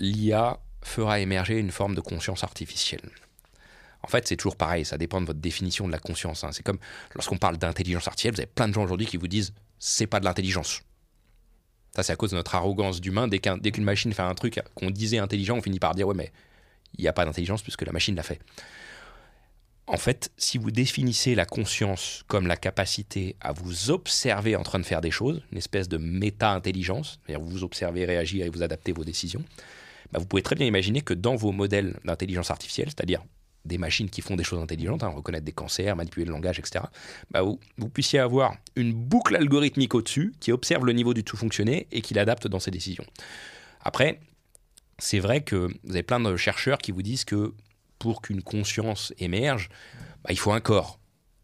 l'IA fera émerger une forme de conscience artificielle. En fait, c'est toujours pareil, ça dépend de votre définition de la conscience. Hein. C'est comme lorsqu'on parle d'intelligence artificielle, vous avez plein de gens aujourd'hui qui vous disent c'est pas de l'intelligence. Ça, c'est à cause de notre arrogance d'humain. Dès qu'une machine fait un truc qu'on disait intelligent, on finit par dire ouais, mais il n'y a pas d'intelligence puisque la machine l'a fait. En fait, si vous définissez la conscience comme la capacité à vous observer en train de faire des choses, une espèce de méta-intelligence, c'est-à-dire vous observez, réagir et vous adaptez vos décisions, bah, vous pouvez très bien imaginer que dans vos modèles d'intelligence artificielle, c'est-à-dire des machines qui font des choses intelligentes, hein, reconnaître des cancers, manipuler le langage, etc., bah vous, puissiez avoir une boucle algorithmique au-dessus qui observe le niveau du tout fonctionner et qui l'adapte dans ses décisions. Après, c'est vrai que vous avez plein de chercheurs qui vous disent que pour qu'une conscience émerge, bah, il faut un corps.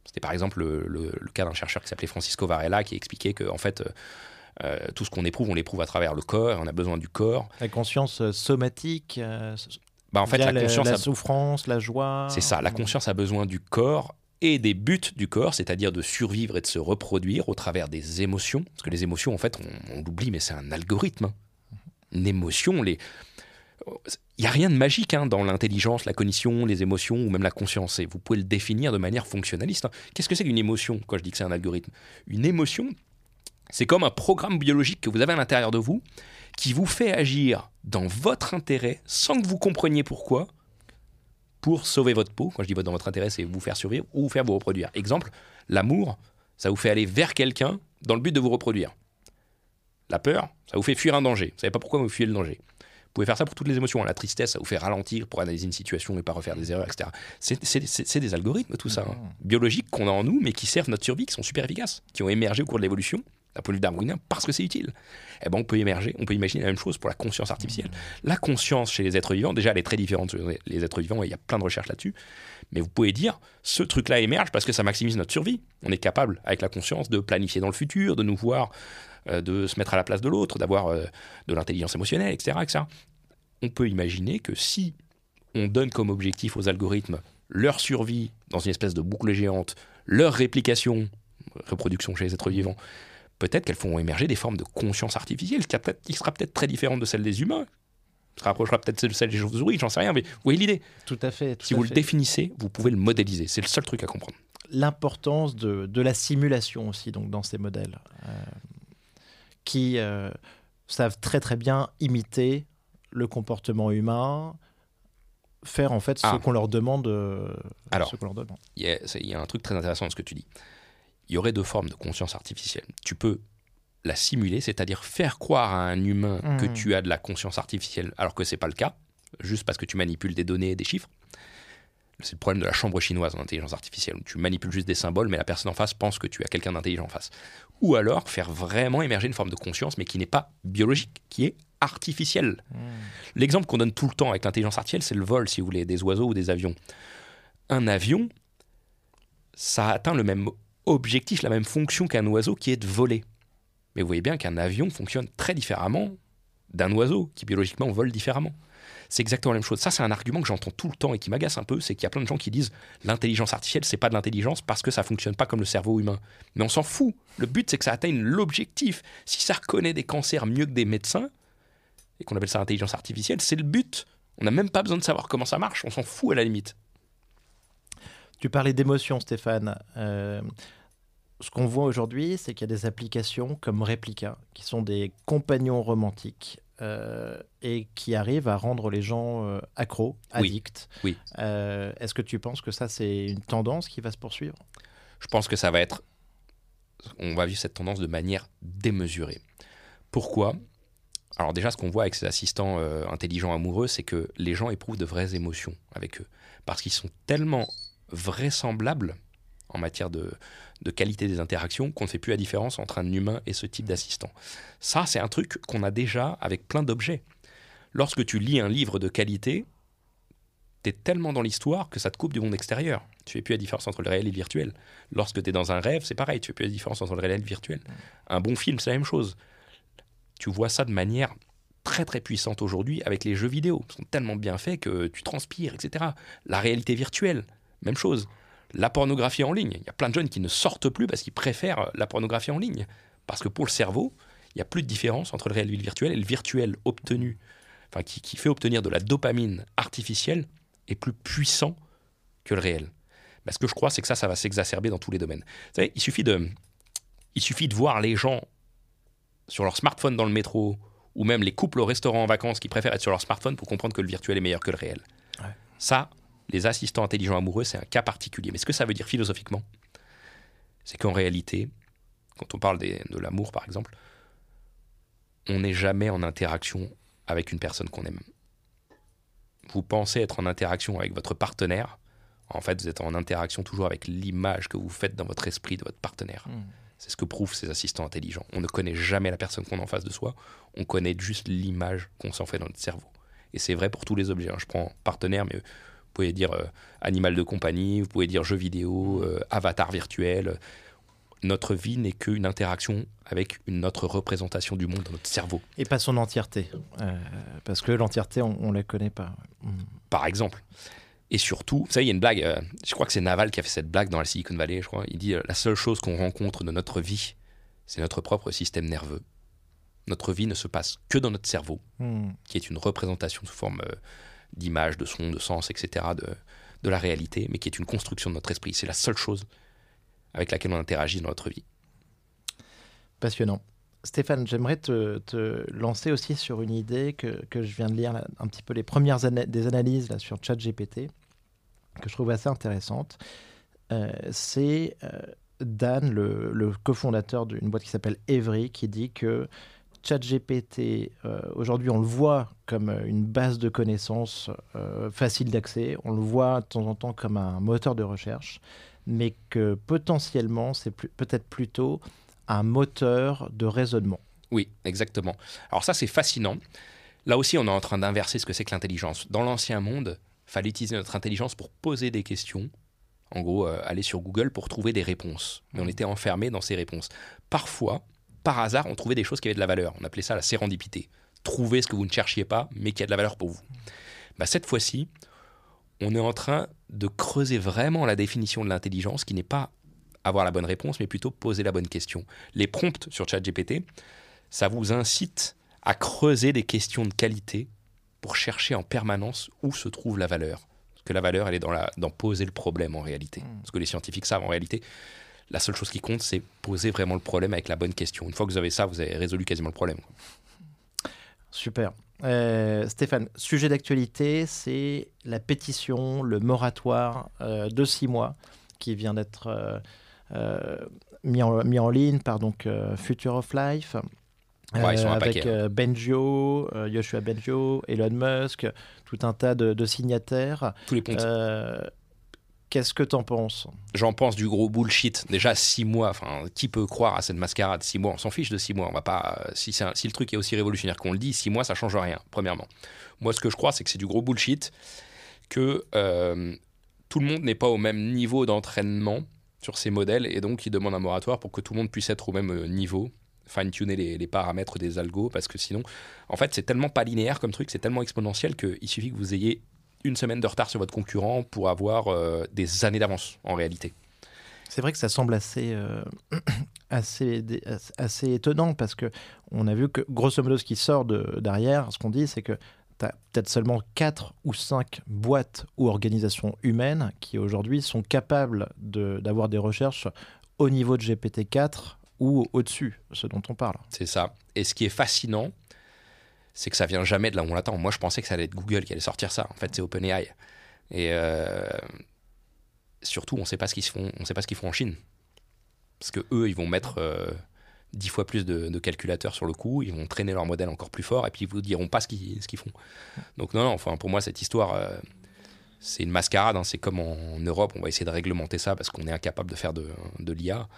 C'était par exemple le, cas d'un chercheur qui s'appelait Francisco Varela qui expliquait que en fait, euh, euh, tout ce qu'on éprouve, on l'éprouve à travers le corps, on a besoin du corps. La conscience euh, somatique bah, en fait, la, conscience la souffrance, la joie. C'est ça. La conscience a besoin du corps et des buts du corps, c'est-à-dire de survivre et de se reproduire au travers des émotions. Parce que les émotions, en fait, on, l'oublie, mais c'est un algorithme. Hein. Une émotion, les. Il n'y a rien de magique hein, dans l'intelligence, la cognition, les émotions ou même la conscience. Et vous pouvez le définir de manière fonctionnaliste. Hein. Qu'est-ce que c'est qu'une émotion quand je dis que c'est un algorithme? Une émotion, c'est comme un programme biologique que vous avez à l'intérieur de vous qui vous fait agir dans votre intérêt sans que vous compreniez pourquoi pour sauver votre peau. Quand je dis dans votre intérêt, c'est vous faire survivre ou vous faire vous reproduire. Exemple, l'amour, ça vous fait aller vers quelqu'un dans le but de vous reproduire. La peur, ça vous fait fuir un danger. Vous savez pas pourquoi vous fuyez le danger. Vous pouvez faire ça pour toutes les émotions. La tristesse, ça vous fait ralentir pour analyser une situation et pas refaire des erreurs, etc. C'est des algorithmes, tout ça, hein. biologiques qu'on a en nous, mais qui servent notre survie, qui sont super efficaces, qui ont émergé au cours de l'évolution la police darwinien parce que c'est utile. Eh ben, on peut émerger, on peut imaginer la même chose pour la conscience artificielle. La conscience chez les êtres vivants, déjà, elle est très différente sur les êtres vivants et il y a plein de recherches là-dessus. Mais vous pouvez dire, ce truc-là émerge parce que ça maximise notre survie. On est capable, avec la conscience, de planifier dans le futur, de nous voir, de se mettre à la place de l'autre, d'avoir euh, de l'intelligence émotionnelle, etc., etc. On peut imaginer que si on donne comme objectif aux algorithmes leur survie dans une espèce de boucle géante, leur réplication, reproduction chez les êtres vivants, peut-être qu'elles font émerger des formes de conscience artificielle qui, sera peut-être très différente de celle des humains, se rapprochera peut-être de celle des chauves-souris, j'en sais rien, mais vous voyez l'idée. Tout à fait. si vous le définissez, vous pouvez le modéliser. C'est le seul truc à comprendre. L'importance de, la simulation aussi, donc dans ces modèles, euh, qui euh, savent très très bien imiter le comportement humain, faire en fait ce ah. qu'on leur demande. Euh, Alors, il y, y, a un truc très intéressant dans ce que tu dis il y aurait deux formes de conscience artificielle. Tu peux la simuler, c'est-à-dire faire croire à un humain que hmm. tu as de la conscience artificielle alors que ce n'est pas le cas, juste parce que tu manipules des données et des chiffres. C'est le problème de la chambre chinoise en intelligence artificielle, où tu manipules juste des symboles, mais la personne en face pense que tu as quelqu'un d'intelligent en face. Ou alors faire vraiment émerger une forme de conscience, mais qui n'est pas biologique, qui est artificielle. Hmm. L'exemple qu'on donne tout le temps avec l'intelligence artificielle, c'est le vol, si vous voulez, des oiseaux ou des avions. Un avion, ça atteint le même objectif, la même fonction qu'un oiseau qui est de voler. Mais vous voyez bien qu'un avion fonctionne très différemment d'un oiseau qui biologiquement vole différemment. C'est exactement la même chose. Ça, c'est un argument que j'entends tout le temps et qui m'agace un peu, c'est qu'il y a plein de gens qui disent l'intelligence artificielle, c'est pas de l'intelligence parce que ça fonctionne pas comme le cerveau humain. Mais on s'en fout. Le but, c'est que ça atteigne l'objectif. Si ça reconnaît des cancers mieux que des médecins, et qu'on appelle ça intelligence artificielle, c'est le but. On n'a même pas besoin de savoir comment ça marche, on s'en fout à la limite. Tu parlais d'émotion, Stéphane. Euh, ce qu'on voit aujourd'hui, c'est qu'il y a des applications comme Replica, qui sont des compagnons romantiques euh, et qui arrivent à rendre les gens euh, accros, addicts. Oui. Euh, est-ce que tu penses que ça, c'est une tendance qui va se poursuivre? Je pense que ça va être. On va vivre cette tendance de manière démesurée. Pourquoi? Alors, déjà, ce qu'on voit avec ces assistants intelligents amoureux, c'est que les gens éprouvent de vraies émotions avec eux. Parce qu'ils sont tellement vraisemblables en matière de, qualité des interactions qu'on ne fait plus la différence entre un humain et ce type d'assistant. Ça, c'est un truc qu'on a déjà avec plein d'objets. Lorsque tu lis un livre de qualité, tu es tellement dans l'histoire que ça te coupe du monde extérieur. Tu fais plus la différence entre le réel et le virtuel. Lorsque tu es dans un rêve, c'est pareil, tu fais plus la différence entre le réel et le virtuel. Un bon film, c'est la même chose. Tu vois ça de manière très très puissante aujourd'hui avec les jeux vidéo. Ils sont tellement bien faits que tu transpires, etc. La réalité virtuelle, même chose la pornographie en ligne. Il y a plein de jeunes qui ne sortent plus parce qu'ils préfèrent la pornographie en ligne. Parce que pour le cerveau, il n'y a plus de différence entre le réel et le virtuel. Et le virtuel obtenu, enfin, qui, fait obtenir de la dopamine artificielle, est plus puissant que le réel. ce que je crois, c'est que ça, ça va s'exacerber dans tous les domaines. Vous savez, il suffit de, il suffit de voir les gens sur leur smartphone dans le métro, ou même les couples au restaurant en vacances qui préfèrent être sur leur smartphone pour comprendre que le virtuel est meilleur que le réel. Ça, les assistants intelligents amoureux, c'est un cas particulier. Mais ce que ça veut dire philosophiquement, c'est qu'en réalité, quand on parle de l'amour par exemple, on n'est jamais en interaction avec une personne qu'on aime. Vous pensez être en interaction avec votre partenaire, en fait vous êtes en interaction toujours avec l'image que vous faites dans votre esprit de votre partenaire. Hmm. C'est ce que prouvent ces assistants intelligents. On ne connaît jamais la personne qu'on a en face de soi, on connaît juste l'image qu'on s'en fait dans notre cerveau. Et c'est vrai pour tous les objets. Hein. Je prends partenaire, mais vous pouvez dire euh, animal de compagnie, vous pouvez dire jeu vidéo, euh, avatar virtuel. Notre vie n'est qu'une interaction avec une autre représentation du monde dans notre cerveau. Et pas son entièreté. Euh, parce que l'entièreté, on ne la connaît pas. Mm. Par exemple. Et surtout, ça, il y a une blague, je crois que c'est Naval qui a fait cette blague dans la Silicon Valley, je crois. Il dit La seule chose qu'on rencontre de notre vie, c'est notre propre système nerveux. Notre vie ne se passe que dans notre cerveau, mm. qui est une représentation sous forme d'image, de son, de sens, etc., de, de la réalité, mais qui est une construction de notre esprit. C'est la seule chose avec laquelle on interagit dans notre vie. Passionnant. Stéphane, j'aimerais te, te, lancer aussi sur une idée que, que, je viens de lire un petit peu les premières des analyses là, sur ChatGPT, que je trouve assez intéressante. Euh, c'est euh, Dan, le, le cofondateur d'une boîte qui s'appelle Evry, qui dit que ChatGPT, euh, aujourd'hui, on le voit comme euh, une base de connaissances euh, facile d'accès. On le voit de temps en temps comme un moteur de recherche, mais que potentiellement, c'est peut-être plutôt un moteur de raisonnement. Oui, exactement. Alors ça, c'est fascinant. Là aussi, on est en train d'inverser ce que c'est que l'intelligence. Dans l'ancien monde, fallait utiliser notre intelligence pour poser des questions. En gros, aller sur Google pour trouver des réponses. Mais on était enfermé dans ces réponses. Parfois, par hasard, on trouvait des choses qui avaient de la valeur. On appelait ça la sérendipité. Trouver ce que vous ne cherchiez pas, mais qui a de la valeur pour vous. Bah, cette fois-ci, on est en train de creuser vraiment la définition de l'intelligence, qui n'est pas avoir la bonne réponse, mais plutôt poser la bonne question. Les prompts sur ChatGPT, ça vous incite à creuser des questions de qualité pour chercher en permanence où se trouve la valeur. Parce que la valeur, elle est dans, la, dans poser le problème en réalité. Hmm. Ce que les scientifiques savent en réalité, la seule chose qui compte, c'est poser vraiment le problème avec la bonne question. Une fois que vous avez ça, vous avez résolu quasiment le problème. Super. Euh, Stéphane, sujet d'actualité, c'est la pétition, le moratoire euh, de six mois qui vient d'être euh, mis, en, mis en ligne par donc Future of Life. avec Benjo, Joshua Benjo, Elon Musk, tout un tas de, de signataires. Tous les. Qu'est-ce que t'en penses? J'en pense du gros bullshit. Déjà six mois. Enfin, qui peut croire à cette mascarade? Six mois, on s'en fiche de six mois. On va pas. Euh, si, le truc est aussi révolutionnaire qu'on le dit, six mois, ça change rien. Premièrement. Moi, ce que je crois, c'est que c'est du gros bullshit. Que euh, tout le monde n'est pas au même niveau d'entraînement sur ces modèles et donc il demande un moratoire pour que tout le monde puisse être au même euh, niveau fine-tuner les, paramètres des algos, parce que sinon, en fait, c'est tellement pas linéaire comme truc, c'est tellement exponentiel qu'il suffit que vous ayez une semaine de retard sur votre concurrent pour avoir euh, des années d'avance en réalité. C'est vrai que ça semble assez, euh, assez, assez étonnant parce que on a vu que grosso modo ce qui sort de, derrière, ce qu'on dit, c'est que tu as peut-être seulement 4 ou 5 boîtes ou organisations humaines qui aujourd'hui sont capables d'avoir des recherches au niveau de GPT-4 ou au-dessus, ce dont on parle. C'est ça. Et ce qui est fascinant, c'est que ça vient jamais de là où on l'attend. Moi, je pensais que ça allait être Google qui allait sortir ça. En fait, c'est OpenAI. Et euh, surtout, on ne sait pas ce qu'ils font. On sait pas ce qu'ils font en Chine, parce que eux, ils vont mettre euh, dix fois plus de, calculateurs sur le coup. Ils vont traîner leur modèle encore plus fort, et puis ils vous diront pas ce qu'ils qu'ils font. Donc non, non. Enfin, pour moi, cette histoire. Euh, c'est une mascarade, hein. c'est comme en, Europe, on va essayer de réglementer ça parce qu'on est incapable de faire de, de l'IA.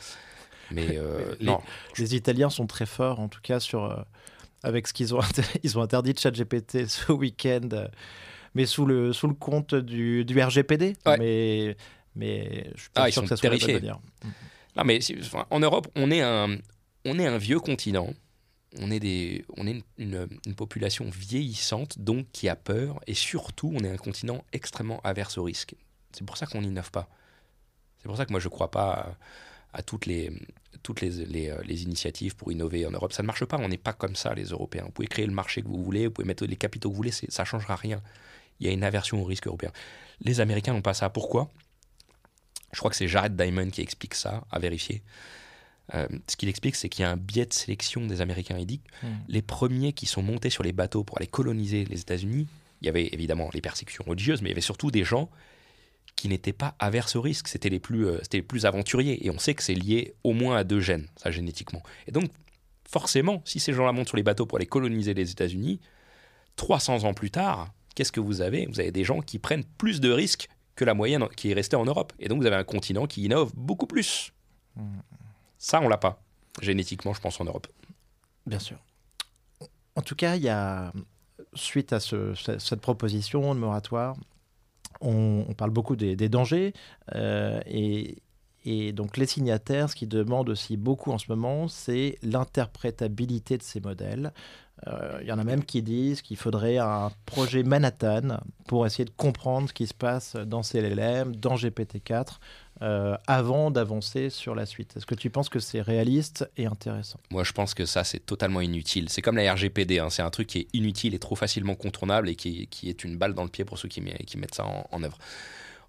Mais les, non. Les Italiens sont très forts, en tout cas, sur, avec ce qu'ils ont, ils ont interdit de ChatGPT ce week-end, mais sous le, sous le compte du, du RGPD. Mais, mais je suis pas ah, sûr que ça soit terrifiés. la Non, mais en Europe, on est un, on est un vieux continent. On est, des, on est une, une, population vieillissante, donc qui a peur. Et surtout, on est un continent extrêmement averse au risque. C'est pour ça qu'on n'innove pas. C'est pour ça que moi, je ne crois pas à toutes les, toutes les, euh, les, initiatives pour innover en Europe. Ça ne marche pas, on n'est pas comme ça les Européens. Vous pouvez créer le marché que vous voulez, vous pouvez mettre les capitaux que vous voulez, ça ne changera rien. Il y a une aversion au risque européen. Les Américains n'ont pas ça. Pourquoi? Je crois que c'est Jared Diamond qui explique ça, à vérifier. Euh, ce qu'il explique, c'est qu'il y a un biais de sélection des Américains. Il dit hmm. les premiers qui sont montés sur les bateaux pour aller coloniser les États-Unis, il y avait évidemment les persécutions religieuses, mais il y avait surtout des gens qui n'étaient pas averses au risque, c'était les, plus, euh, les plus aventuriers. Et on sait que c'est lié au moins à deux gènes, ça génétiquement. Et donc, forcément, si ces gens-là montent sur les bateaux pour aller coloniser les États-Unis, 300 ans plus tard, qu'est-ce que vous avez? Vous avez des gens qui prennent plus de risques que la moyenne qui est restée en Europe. Et donc, vous avez un continent qui innove beaucoup plus. Ça, on l'a pas, génétiquement, je pense, en Europe. Bien sûr. En tout cas, il y a, suite à cette proposition de moratoire, on, parle beaucoup des, dangers euh, et, donc les signataires, ce qui demandent aussi beaucoup en ce moment, c'est l'interprétabilité de ces modèles. Euh, il y en a même qui disent qu'il faudrait un projet Manhattan pour essayer de comprendre ce qui se passe dans CLLM, dans GPT-4, euh, avant d'avancer sur la suite. Est-ce que tu penses que c'est réaliste et intéressant? Moi, je pense que ça, c'est totalement inutile. C'est comme la RGPD, hein. c'est un truc qui est inutile et trop facilement contournable et qui, est une balle dans le pied pour ceux qui, mettent ça en, œuvre.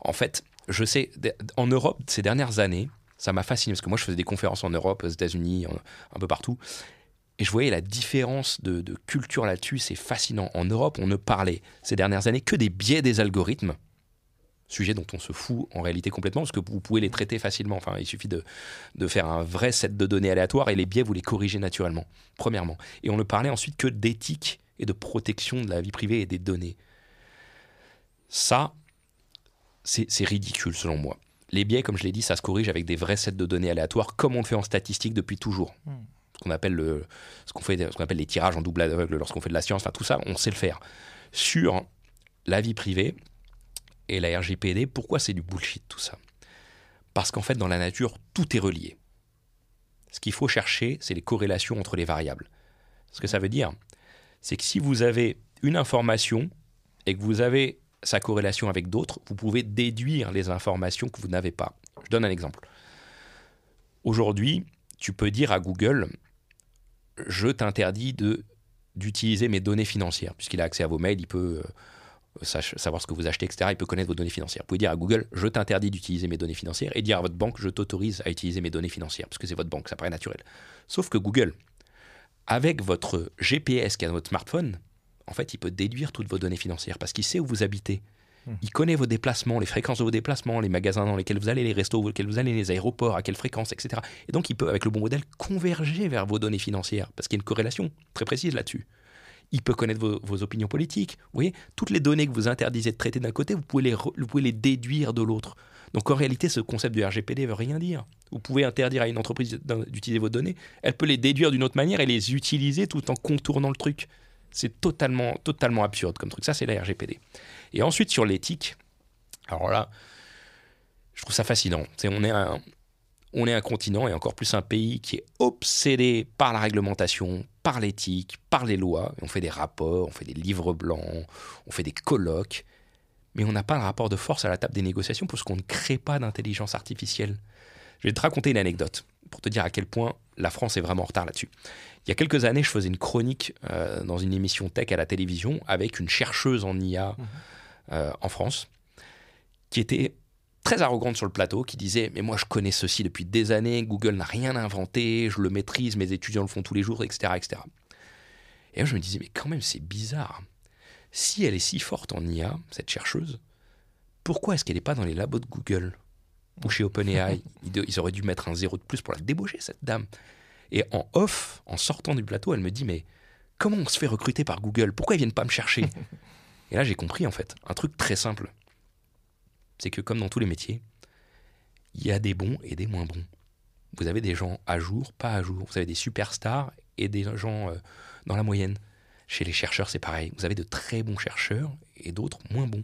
En fait, je sais, en Europe, ces dernières années, ça m'a fasciné parce que moi, je faisais des conférences en Europe, aux États-Unis, un peu partout. Et je voyais la différence de, culture là-dessus, c'est fascinant. En Europe, on ne parlait ces dernières années que des biais des algorithmes sujet dont on se fout en réalité complètement, parce que vous pouvez les traiter facilement. Enfin, il suffit de, de faire un vrai set de données aléatoires et les biais, vous les corrigez naturellement, premièrement. Et on ne parlait ensuite que d'éthique et de protection de la vie privée et des données. Ça, c'est ridicule selon moi. Les biais, comme je l'ai dit, ça se corrige avec des vrais sets de données aléatoires, comme on le fait en statistique depuis toujours. Hmm. Qu'on appelle, le, ce qu'on fait, ce qu'on appelle les tirages en double aveugle lorsqu'on fait de la science, enfin tout ça, on sait le faire. Sur la vie privée, et la RGPD, pourquoi c'est du bullshit tout ça? Parce qu'en fait, dans la nature, tout est relié. Ce qu'il faut chercher, c'est les corrélations entre les variables. Ce que ça veut dire, c'est que si vous avez une information et que vous avez sa corrélation avec d'autres, vous pouvez déduire les informations que vous n'avez pas. Je donne un exemple. Aujourd'hui, tu peux dire à Google, je t'interdis de d'utiliser mes données financières, puisqu'il a accès à vos mails, il peut euh, savoir ce que vous achetez, etc. Il peut connaître vos données financières. Vous pouvez dire à Google, je t'interdis d'utiliser mes données financières et dire à votre banque, je t'autorise à utiliser mes données financières, parce que c'est votre banque, ça paraît naturel. Sauf que Google, avec votre GPS qui est dans votre smartphone, en fait, il peut déduire toutes vos données financières parce qu'il sait où vous habitez. Hmm. Il connaît vos déplacements, les fréquences de vos déplacements, les magasins dans lesquels vous allez, les restos dans vous allez, les aéroports, à quelle fréquence, etc. Et donc, il peut, avec le bon modèle, converger vers vos données financières parce qu'il y a une corrélation très précise là-dessus il peut connaître vos, opinions politiques. Vous voyez, toutes les données que vous interdisez de traiter d'un côté, vous pouvez, les déduire de l'autre. Donc en réalité, ce concept du RGPD veut rien dire. Vous pouvez interdire à une entreprise d'utiliser vos données, elle peut les déduire d'une autre manière et les utiliser tout en contournant le truc. C'est totalement, totalement absurde comme truc. Ça, c'est la RGPD. Et ensuite, sur l'éthique, alors là, je trouve ça fascinant. On, est on est un continent et encore plus un pays qui est obsédé par la réglementation, par l'éthique, par les lois. On fait des rapports, on fait des livres blancs, on fait des colloques, mais on n'a pas le rapport de force à la table des négociations parce qu'on ne crée pas d'intelligence artificielle. Je vais te raconter une anecdote pour te dire à quel point la France est vraiment en retard là-dessus. Il y a quelques années, je faisais une chronique euh, dans une émission tech à la télévision avec une chercheuse en IA mmh. euh, en France qui était très arrogante sur le plateau, qui disait Mais moi, je connais ceci depuis des années, Google n'a rien inventé, je le maîtrise, mes étudiants le font tous les jours, etc. etc. Et là, je me disais Mais quand même, c'est bizarre. Si elle est si forte en IA, cette chercheuse, pourquoi est-ce qu'elle n'est pas dans les labos de Google? Ou chez OpenAI Ils auraient dû mettre un zéro de plus pour la débaucher, cette dame. Et en off, en sortant du plateau, elle me dit Mais comment on se fait recruter par Google? Pourquoi ils viennent pas me chercher? Et là, j'ai compris, en fait, un truc très simple c'est que comme dans tous les métiers, il y a des bons et des moins bons. Vous avez des gens à jour, pas à jour. Vous avez des superstars et des gens euh, dans la moyenne. Chez les chercheurs, c'est pareil. Vous avez de très bons chercheurs et d'autres moins bons.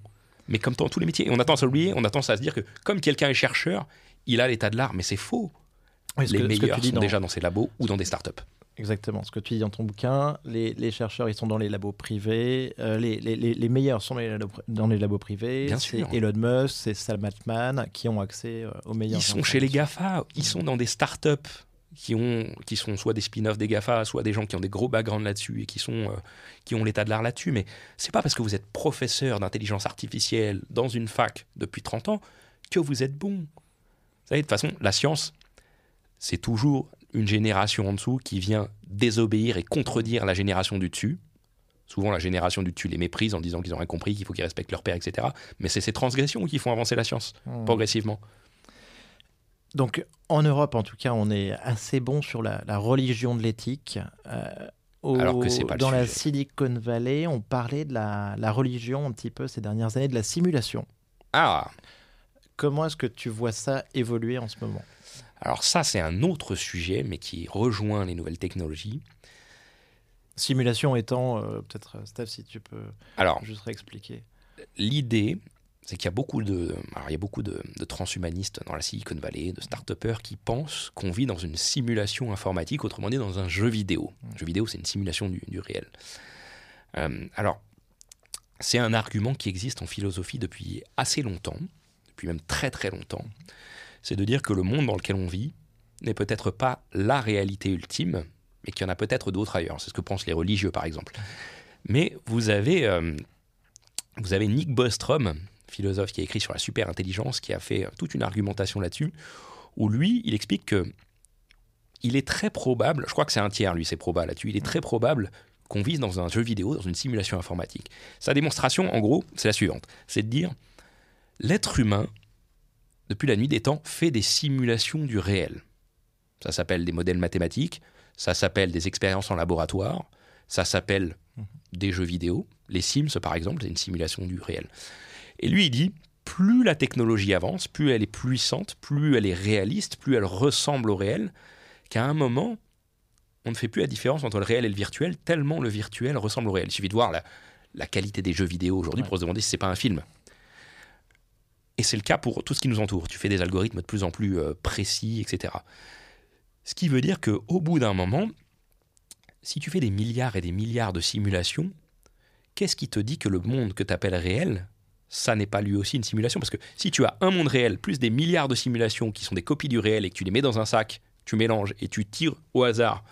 Mais comme dans tous les métiers, et on a tendance à l'oublier, on a tendance à se dire que comme quelqu'un est chercheur, il a l'état de l'art, mais c'est faux. les meilleurs sont déjà dans ces labos ou dans des startups. Exactement, ce que tu dis dans ton bouquin, les, chercheurs, ils sont dans les labos privés, euh, les, les, meilleurs sont dans les labos, privés, c'est Elon Musk, c'est Sam Altman qui ont accès euh, aux meilleurs. Ils sont chez les GAFA, ils sont dans des startups qui, ont, qui sont soit des spin-offs des GAFA, soit des gens qui ont des gros backgrounds là-dessus et qui, sont, euh, qui ont l'état de l'art là-dessus. Mais c'est pas parce que vous êtes professeur d'intelligence artificielle dans une fac depuis 30 ans que vous êtes bon. Vous savez, de toute façon, la science, c'est toujours une génération en dessous qui vient désobéir et contredire la génération du dessus. Souvent, la génération du dessus les méprise en disant qu'ils ont rien compris, qu'il faut qu'ils respectent leur père, etc. Mais c'est ces transgressions qui font avancer la science, hmm. progressivement. Donc, en Europe, en tout cas, on est assez bon sur la, religion de l'éthique. Euh, Alors que c'est pas Dans la Silicon Valley, on parlait de la, la, religion un petit peu ces dernières années, de la simulation. Ah Comment est-ce que tu vois ça évoluer en ce moment? Alors ça, c'est un autre sujet, mais qui rejoint les nouvelles technologies. Simulation étant, euh, peut-être, Steph, si tu peux Alors, juste réexpliquer. L'idée, c'est qu'il y a beaucoup de, il y a beaucoup de, transhumanistes dans la Silicon Valley, de start qui pensent qu'on vit dans une simulation informatique, autrement dit dans un jeu vidéo. Un jeu vidéo, c'est une simulation du, réel. Euh, alors, c'est un argument qui existe en philosophie depuis assez longtemps, depuis même très très longtemps c'est de dire que le monde dans lequel on vit n'est peut-être pas la réalité ultime, mais qu'il y en a peut-être d'autres ailleurs. C'est ce que pensent les religieux, par exemple. Mais vous avez, euh, vous avez Nick Bostrom, philosophe qui a écrit sur la super intelligence, qui a fait toute une argumentation là-dessus, où lui, il explique que il est très probable, je crois que c'est un tiers, lui, c'est probable là-dessus, il est très probable qu'on vise dans un jeu vidéo, dans une simulation informatique. Sa démonstration, en gros, c'est la suivante. C'est de dire, l'être humain depuis la nuit des temps, fait des simulations du réel. Ça s'appelle des modèles mathématiques, ça s'appelle des expériences en laboratoire, ça s'appelle des jeux vidéo. Les Sims, par exemple, c'est une simulation du réel. Et lui, il dit, plus la technologie avance, plus elle est puissante, plus elle est réaliste, plus elle ressemble au réel, qu'à un moment, on ne fait plus la différence entre le réel et le virtuel, tellement le virtuel ressemble au réel. Il suffit de voir la, qualité des jeux vidéo aujourd'hui pour se demander si c'est pas un film. Et c'est le cas pour tout ce qui nous entoure. Tu fais des algorithmes de plus en plus euh, précis, etc. Ce qui veut dire qu'au bout d'un moment, si tu fais des milliards et des milliards de simulations, qu'est-ce qui te dit que le monde que tu appelles réel, ça n'est pas lui aussi une simulation Parce que si tu as un monde réel plus des milliards de simulations qui sont des copies du réel et que tu les mets dans un sac, tu mélanges et tu tires au hasard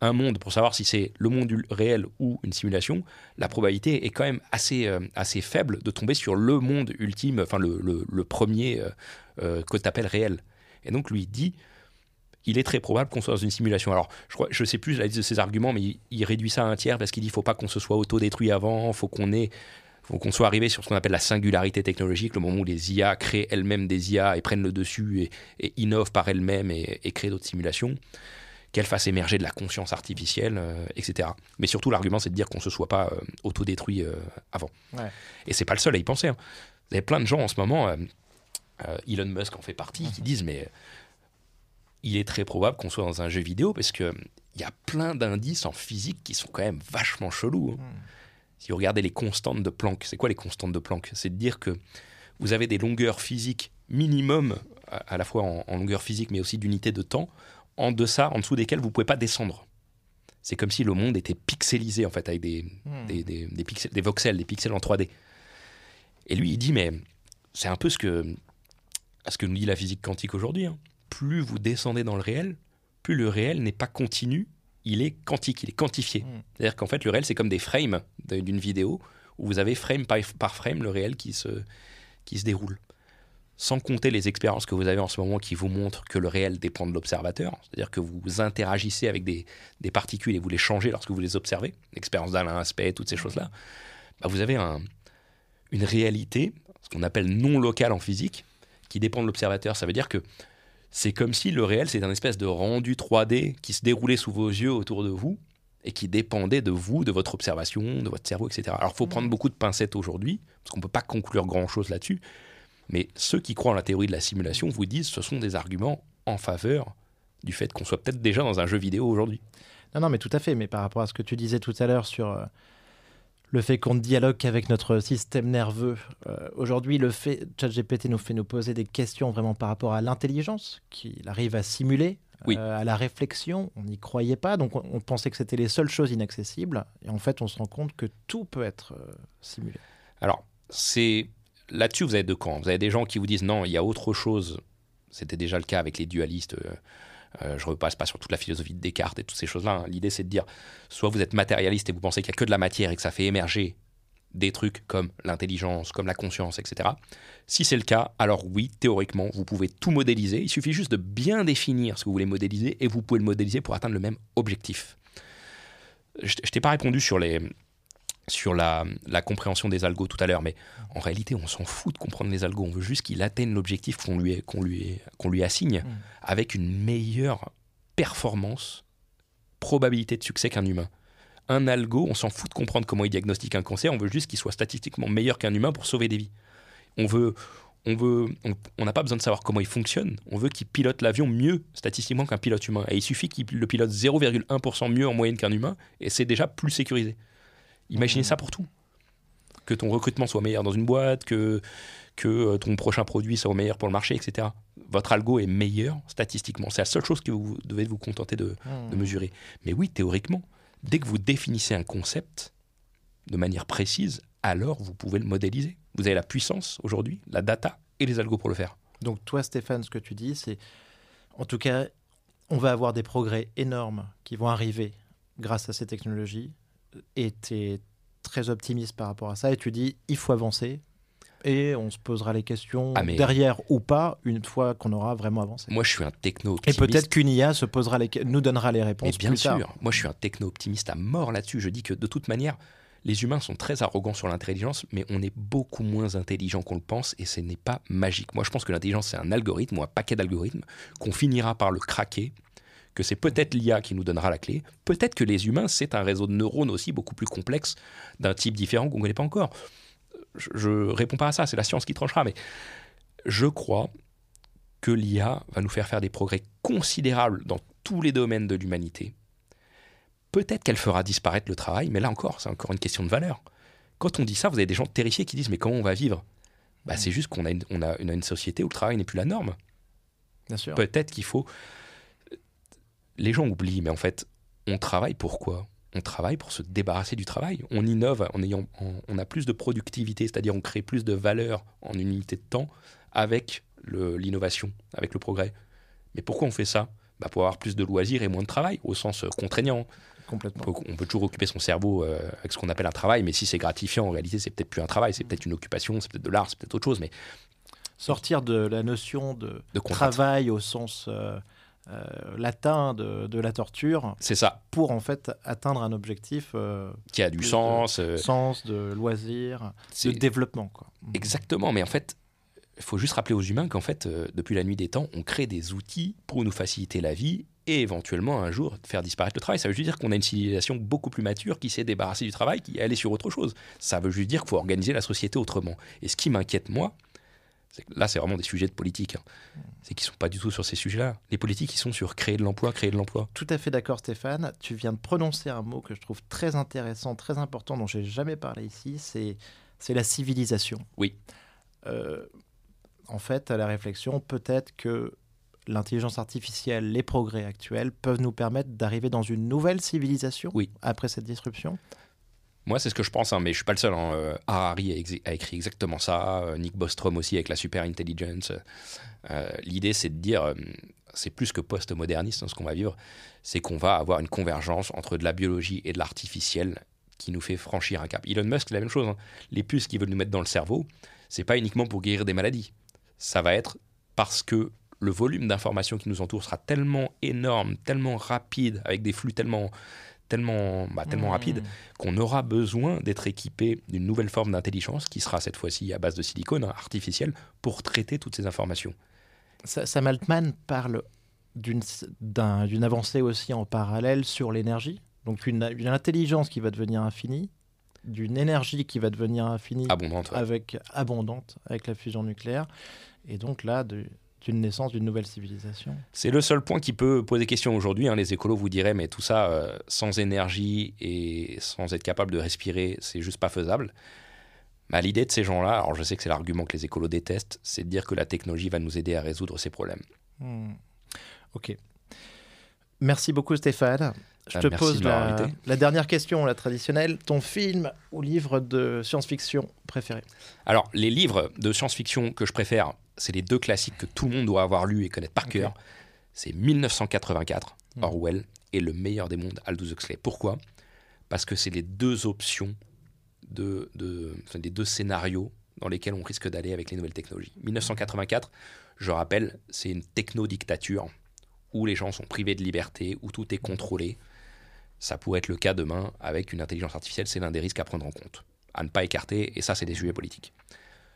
un monde pour savoir si c'est le monde réel ou une simulation, la probabilité est quand même assez, euh, assez faible de tomber sur le monde ultime, enfin le, le, premier euh, euh, que tu appelles réel. Et donc lui dit, il est très probable qu'on soit dans une simulation. Alors je crois, je sais plus la liste de ses arguments, mais il, réduit ça à un tiers parce qu'il dit, il faut pas qu'on se soit autodétruit avant, faut qu'on ait faut qu'on soit arrivé sur ce qu'on appelle la singularité technologique, le moment où les IA créent elles-mêmes des IA et prennent le dessus et, innovent par elles-mêmes et, et créent d'autres simulations qu'elle fasse émerger de la conscience artificielle, euh, etc. Mais surtout, l'argument, c'est de dire qu'on ne se soit pas euh, autodétruit euh, avant. Ouais. Et c'est pas le seul à y penser. Hein. Vous avez plein de gens en ce moment, Elon Musk en fait partie, qui disent mais il est très probable qu'on soit dans un jeu vidéo parce que il y a plein d'indices en physique qui sont quand même vachement chelous. Hein. Hmm. Si vous regardez les constantes de Planck, c'est quoi les constantes de Planck? C'est de dire que vous avez des longueurs physiques minimum à, la fois en, longueur physique, mais aussi d'unité de temps, en deçà, en dessous desquelles vous ne pouvez pas descendre. C'est comme si le monde était pixelisé, en fait, avec des, hmm. des, des, pixels, des voxels, des pixels en 3D. Et lui, il dit, mais c'est un peu ce que, ce que nous dit la physique quantique aujourd'hui. Hein. Plus vous descendez dans le réel, plus le réel n'est pas continu, il est quantique, il est quantifié. Hmm. C'est-à-dire qu'en fait, le réel, c'est comme des frames d'une vidéo, où vous avez frame par frame le réel qui se, qui se déroule sans compter les expériences que vous avez en ce moment qui vous montrent que le réel dépend de l'observateur, c'est-à-dire que vous interagissez avec des, particules et vous les changez lorsque vous les observez, l'expérience d'Alain Aspect, toutes ces choses-là, bah, vous avez une réalité, ce qu'on appelle non locale en physique, qui dépend de l'observateur. Ça veut dire que c'est comme si le réel, c'est un espèce de rendu 3D qui se déroulait sous vos yeux autour de vous et qui dépendait de vous, de votre observation, de votre cerveau, etc. Alors il faut mmh. prendre beaucoup de pincettes aujourd'hui, parce qu'on ne peut pas conclure grand-chose là-dessus, mais ceux qui croient en la théorie de la simulation vous disent que ce sont des arguments en faveur du fait qu'on soit peut-être déjà dans un jeu vidéo aujourd'hui. Non, non, mais tout à fait. Mais par rapport à ce que tu disais tout à l'heure sur euh, le fait qu'on dialogue qu'avec notre système nerveux, euh, aujourd'hui, le fait ChatGPT nous fait nous poser des questions vraiment par rapport à l'intelligence qu'il arrive à simuler, euh, à la réflexion. On n'y croyait pas, donc on, pensait que c'était les seules choses inaccessibles. Et en fait, on se rend compte que tout peut être simulé. Alors, c'est là-dessus, vous avez deux camps. Vous avez des gens qui vous disent non, il y a autre chose. C'était déjà le cas avec les dualistes. Euh, je ne repasse pas sur toute la philosophie de Descartes et toutes ces choses-là. Hein. L'idée, c'est de dire soit vous êtes matérialiste et vous pensez qu'il n'y a que de la matière et que ça fait émerger des trucs comme l'intelligence, comme la conscience, etc. Si c'est le cas, alors oui, théoriquement, vous pouvez tout modéliser. Il suffit juste de bien définir ce que vous voulez modéliser et vous pouvez le modéliser pour atteindre le même objectif. Je, ne t'ai pas répondu sur les, sur la, compréhension des algos tout à l'heure, mais en réalité, on s'en fout de comprendre les algos. On veut juste qu'il atteigne l'objectif qu'on lui, qu'on lui, qu'on lui assigne mm. avec une meilleure performance, probabilité de succès qu'un humain. Un algo, on s'en fout de comprendre comment il diagnostique un cancer, on veut juste qu'il soit statistiquement meilleur qu'un humain pour sauver des vies. On veut, on veut, on n'a pas besoin de savoir comment il fonctionne. On veut qu'il pilote l'avion mieux statistiquement qu'un pilote humain. Et il suffit qu'il le pilote 0,1% mieux en moyenne qu'un humain, et c'est déjà plus sécurisé. Imaginez ça pour tout. Que ton recrutement soit meilleur dans une boîte, que, que euh, ton prochain produit soit meilleur pour le marché, etc. Votre algo est meilleur statistiquement. C'est la seule chose que vous devez vous contenter de, hmm. de mesurer. Mais oui, théoriquement, dès que vous définissez un concept de manière précise, alors vous pouvez le modéliser. Vous avez la puissance aujourd'hui, la data et les algos pour le faire. Donc toi, Stéphane, ce que tu dis, c'est, en tout cas, on va avoir des progrès énormes qui vont arriver grâce à ces technologies et tu es très optimiste par rapport à ça et tu dis il faut avancer et on se posera les questions ah, derrière ou pas une fois qu'on aura vraiment avancé. Moi, je suis un techno optimiste. Et peut-être qu'une IA se posera les, nous donnera les réponses. bien sûr, moi je suis un techno optimiste à mort là-dessus. Je dis que de toute manière, les humains sont très arrogants sur l'intelligence, mais on est beaucoup moins intelligent qu'on le pense et ce n'est pas magique. Moi, je pense que l'intelligence, c'est un algorithme ou un paquet d'algorithmes qu'on finira par le craquer que c'est peut-être l'IA qui nous donnera la clé, peut-être que les humains, c'est un réseau de neurones aussi beaucoup plus complexe, d'un type différent qu'on ne connaît pas encore. Je ne réponds pas à ça, c'est la science qui tranchera, mais je crois que l'IA va nous faire faire des progrès considérables dans tous les domaines de l'humanité. Peut-être qu'elle fera disparaître le travail, mais là encore, c'est encore une question de valeur. Quand on dit ça, vous avez des gens terrifiés qui disent mais comment on va vivre? Bah, C'est juste qu'on a, on a une société où le travail n'est plus la norme. Bien sûr. Peut-être qu'il faut les gens oublient, mais en fait, on travaille pourquoi on travaille pour se débarrasser du travail. On innove en ayant, on a plus de productivité, c'est-à-dire on crée plus de valeur en une unité de temps avec l'innovation, avec le progrès. Mais pourquoi on fait ça? Bah Pour avoir plus de loisirs et moins de travail, au sens euh, contraignant. Complètement. On peut, toujours occuper son cerveau euh, avec ce qu'on appelle un travail, mais si c'est gratifiant, en réalité, c'est peut-être plus un travail, c'est peut-être une occupation, c'est peut-être de l'art, c'est peut-être autre chose. Mais sortir de la notion de, travail au sens euh, euh, latin de, la torture. C'est ça. Pour en fait atteindre un objectif euh, qui a du sens, de, euh, sens de loisir, de développement. Quoi. Exactement, mais en fait, il faut juste rappeler aux humains qu'en fait, depuis la nuit des temps, on crée des outils pour nous faciliter la vie et éventuellement un jour faire disparaître le travail. Ça veut juste dire qu'on a une civilisation beaucoup plus mature qui s'est débarrassée du travail, qui est allée sur autre chose. Ça veut juste dire qu'il faut organiser la société autrement. Et ce qui m'inquiète, moi, Là, c'est vraiment des sujets de politique. Hein. C'est qu'ils ne sont pas du tout sur ces sujets-là. Les politiques, ils sont sur créer de l'emploi, créer de l'emploi. Tout à fait d'accord, Stéphane. Tu viens de prononcer un mot que je trouve très intéressant, très important, dont j'ai jamais parlé ici. C'est, c'est la civilisation. Oui. Euh, en fait, à la réflexion, peut-être que l'intelligence artificielle, les progrès actuels peuvent nous permettre d'arriver dans une nouvelle civilisation oui. après cette disruption? Moi, c'est ce que je pense, hein, mais je suis pas le seul. Hein. Euh, Harari a, écrit exactement ça. Euh, Nick Bostrom aussi avec la super intelligence. Euh, l'idée, c'est de dire, c'est plus que post-moderniste hein, ce qu'on va vivre, c'est qu'on va avoir une convergence entre de la biologie et de l'artificiel qui nous fait franchir un cap. Elon Musk, c'est la même chose. Les puces qu'ils veulent nous mettre dans le cerveau, c'est pas uniquement pour guérir des maladies. Ça va être parce que le volume d'informations qui nous entoure sera tellement énorme, tellement rapide, avec des flux tellement tellement, bah, tellement hmm. rapide qu'on aura besoin d'être équipé d'une nouvelle forme d'intelligence qui sera cette fois-ci à base de silicone hein, artificiel pour traiter toutes ces informations. Sam Altman parle d'une avancée aussi en parallèle sur l'énergie, donc une, intelligence qui va devenir infinie, d'une énergie qui va devenir infinie, abondante, avec, abondante avec la fusion nucléaire, et donc là, de, d'une naissance d'une nouvelle civilisation. C'est le seul point qui peut poser question aujourd'hui. Hein. Les écolos vous diraient, mais tout ça, euh, sans énergie et sans être capable de respirer, c'est juste pas faisable. Bah, L'idée de ces gens-là, alors je sais que c'est l'argument que les écolos détestent, c'est de dire que la technologie va nous aider à résoudre ces problèmes. Hmm. Ok. Merci beaucoup Stéphane. Je bah, te pose la, la, dernière question, la traditionnelle. Ton film ou livre de science-fiction préféré? Alors, les livres de science-fiction que je préfère, c'est les deux classiques que tout le monde doit avoir lu et connaître par cœur. C'est 1984, hmm. Orwell, et Le meilleur des mondes, Aldous Huxley. Pourquoi? Parce que c'est les deux options, de, de les deux scénarios dans lesquels on risque d'aller avec les nouvelles technologies. 1984, je rappelle, c'est une techno-dictature où les gens sont privés de liberté, où tout est contrôlé. Ça pourrait être le cas demain avec une intelligence artificielle, c'est l'un des risques à prendre en compte, à ne pas écarter, et ça, c'est des sujets politiques.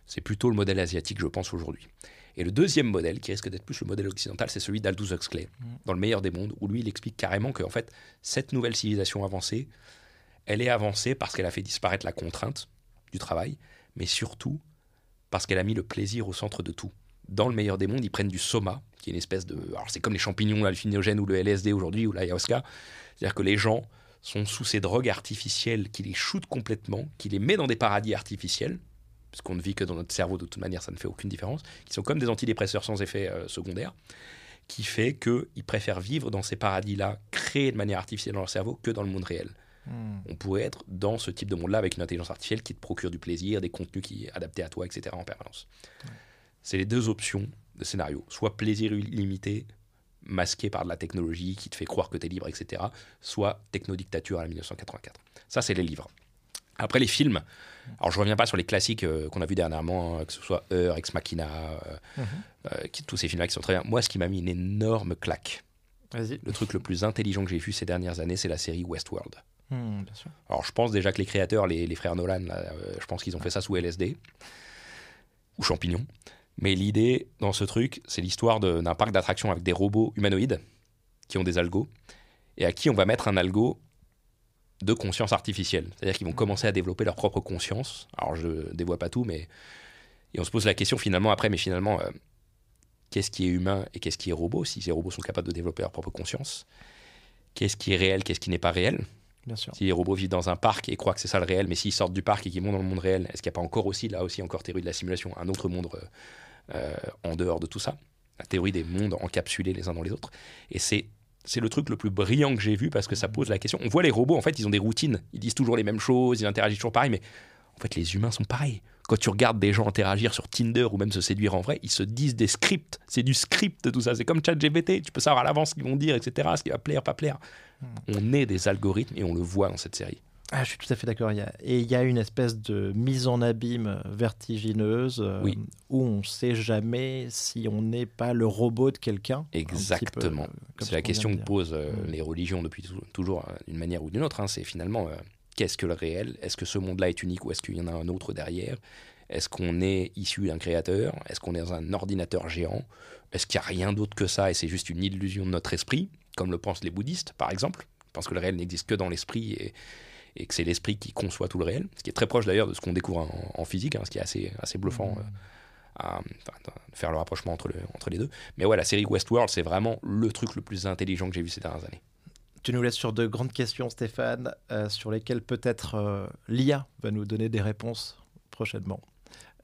C'est plutôt le modèle asiatique, je pense, aujourd'hui. Et le deuxième modèle, qui risque d'être plus le modèle occidental, c'est celui d'Aldous Huxley, mm. dans Le meilleur des mondes, où lui, il explique carrément que, en fait, cette nouvelle civilisation avancée, elle est avancée parce qu'elle a fait disparaître la contrainte du travail, mais surtout parce qu'elle a mis le plaisir au centre de tout. Dans Le meilleur des mondes, ils prennent du soma, qui est une espèce de. Alors, c'est comme les champignons hallucinogènes ou le LSD aujourd'hui, ou l'ayahuasca. C'est-à-dire que les gens sont sous ces drogues artificielles qui les shootent complètement, qui les met dans des paradis artificiels, parce qu'on ne vit que dans notre cerveau, de toute manière, ça ne fait aucune différence, qui sont comme des antidépresseurs sans effet euh, secondaire, qui fait qu'ils préfèrent vivre dans ces paradis-là, créés de manière artificielle dans leur cerveau, que dans le monde réel. Hmm. On pourrait être dans ce type de monde-là avec une intelligence artificielle qui te procure du plaisir, des contenus qui sont adaptés à toi, etc. en permanence. C'est les deux options de scénario. Soit plaisir illimité, masqué par de la technologie qui te fait croire que tu es libre, etc. Soit technodictature à la 1984. Ça, c'est les livres. Après les films, alors je reviens pas sur les classiques euh, qu'on a vus dernièrement, hein, que ce soit Heure, Ex Machina, euh, mhm. euh, tous ces films-là qui sont très bien. Moi, ce qui m'a mis une énorme claque, le truc le plus intelligent que j'ai vu ces dernières années, c'est la série Westworld. Hmm, alors je pense déjà que les créateurs, les, frères Nolan, je pense qu'ils ont fait ça sous LSD ou champignons. Mais l'idée dans ce truc, c'est l'histoire d'un parc d'attractions avec des robots humanoïdes qui ont des algos et à qui on va mettre un algo de conscience artificielle. C'est-à-dire qu'ils vont commencer à développer leur propre conscience. Alors je dévoie pas tout, mais et on se pose la question finalement après, mais finalement, euh, qu'est-ce qui est humain et qu'est-ce qui est robot? Si ces robots sont capables de développer leur propre conscience, qu'est-ce qui est réel, qu'est-ce qui n'est pas réel? Bien sûr. Si les robots vivent dans un parc et croient que c'est ça le réel, mais s'ils sortent du parc et qu'ils vont dans le monde réel, est-ce qu'il n'y a pas encore aussi, là aussi encore théorie de la simulation, un autre monde euh, euh, en dehors de tout ça La théorie des mondes encapsulés les uns dans les autres. Et c'est c'est le truc le plus brillant que j'ai vu parce que ça pose la question. On voit les robots, en fait, ils ont des routines. Ils disent toujours les mêmes choses, ils interagissent toujours pareil, mais en fait, les humains sont pareils. Quand tu regardes des gens interagir sur Tinder ou même se séduire en vrai, ils se disent des scripts. C'est du script, tout ça. C'est comme ChatGPT. Tu peux savoir à l'avance ce qu'ils vont dire, etc., ce qui va plaire, pas plaire. Hmm. On est des algorithmes et on le voit dans cette série. Ah, je suis tout à fait d'accord. Et il y a une espèce de mise en abîme vertigineuse euh, où on ne sait jamais si on n'est pas le robot de quelqu'un. Exactement. C'est la question que posent euh, mm. les religions depuis toujours euh, d'une manière ou d'une autre. Hein. C'est finalement qu'est-ce que le réel? Est-ce que ce monde-là est unique ou est-ce qu'il y en a un autre derrière? Est-ce qu'on est issu d'un créateur? Est-ce qu'on est dans un ordinateur géant? Est-ce qu'il n'y a rien d'autre que ça et c'est juste une illusion de notre esprit, comme le pensent les bouddhistes par exemple? Pense que le réel n'existe que dans l'esprit et et que c'est l'esprit qui conçoit tout le réel, ce qui est très proche d'ailleurs de ce qu'on découvre en, physique, hein, ce qui est assez, assez bluffant mmh. euh, à, faire le rapprochement entre, le, entre les deux. Mais ouais, la série Westworld, c'est vraiment le truc le plus intelligent que j'ai vu ces dernières années. Tu nous laisses sur de grandes questions, Stéphane, euh, sur lesquelles peut-être euh, l'IA va nous donner des réponses prochainement.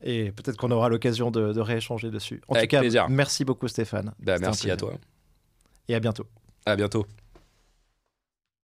Et peut-être qu'on aura l'occasion de, rééchanger dessus. En Avec tout cas, plaisir. merci beaucoup Stéphane. Bah, merci à toi. Et à bientôt. À bientôt.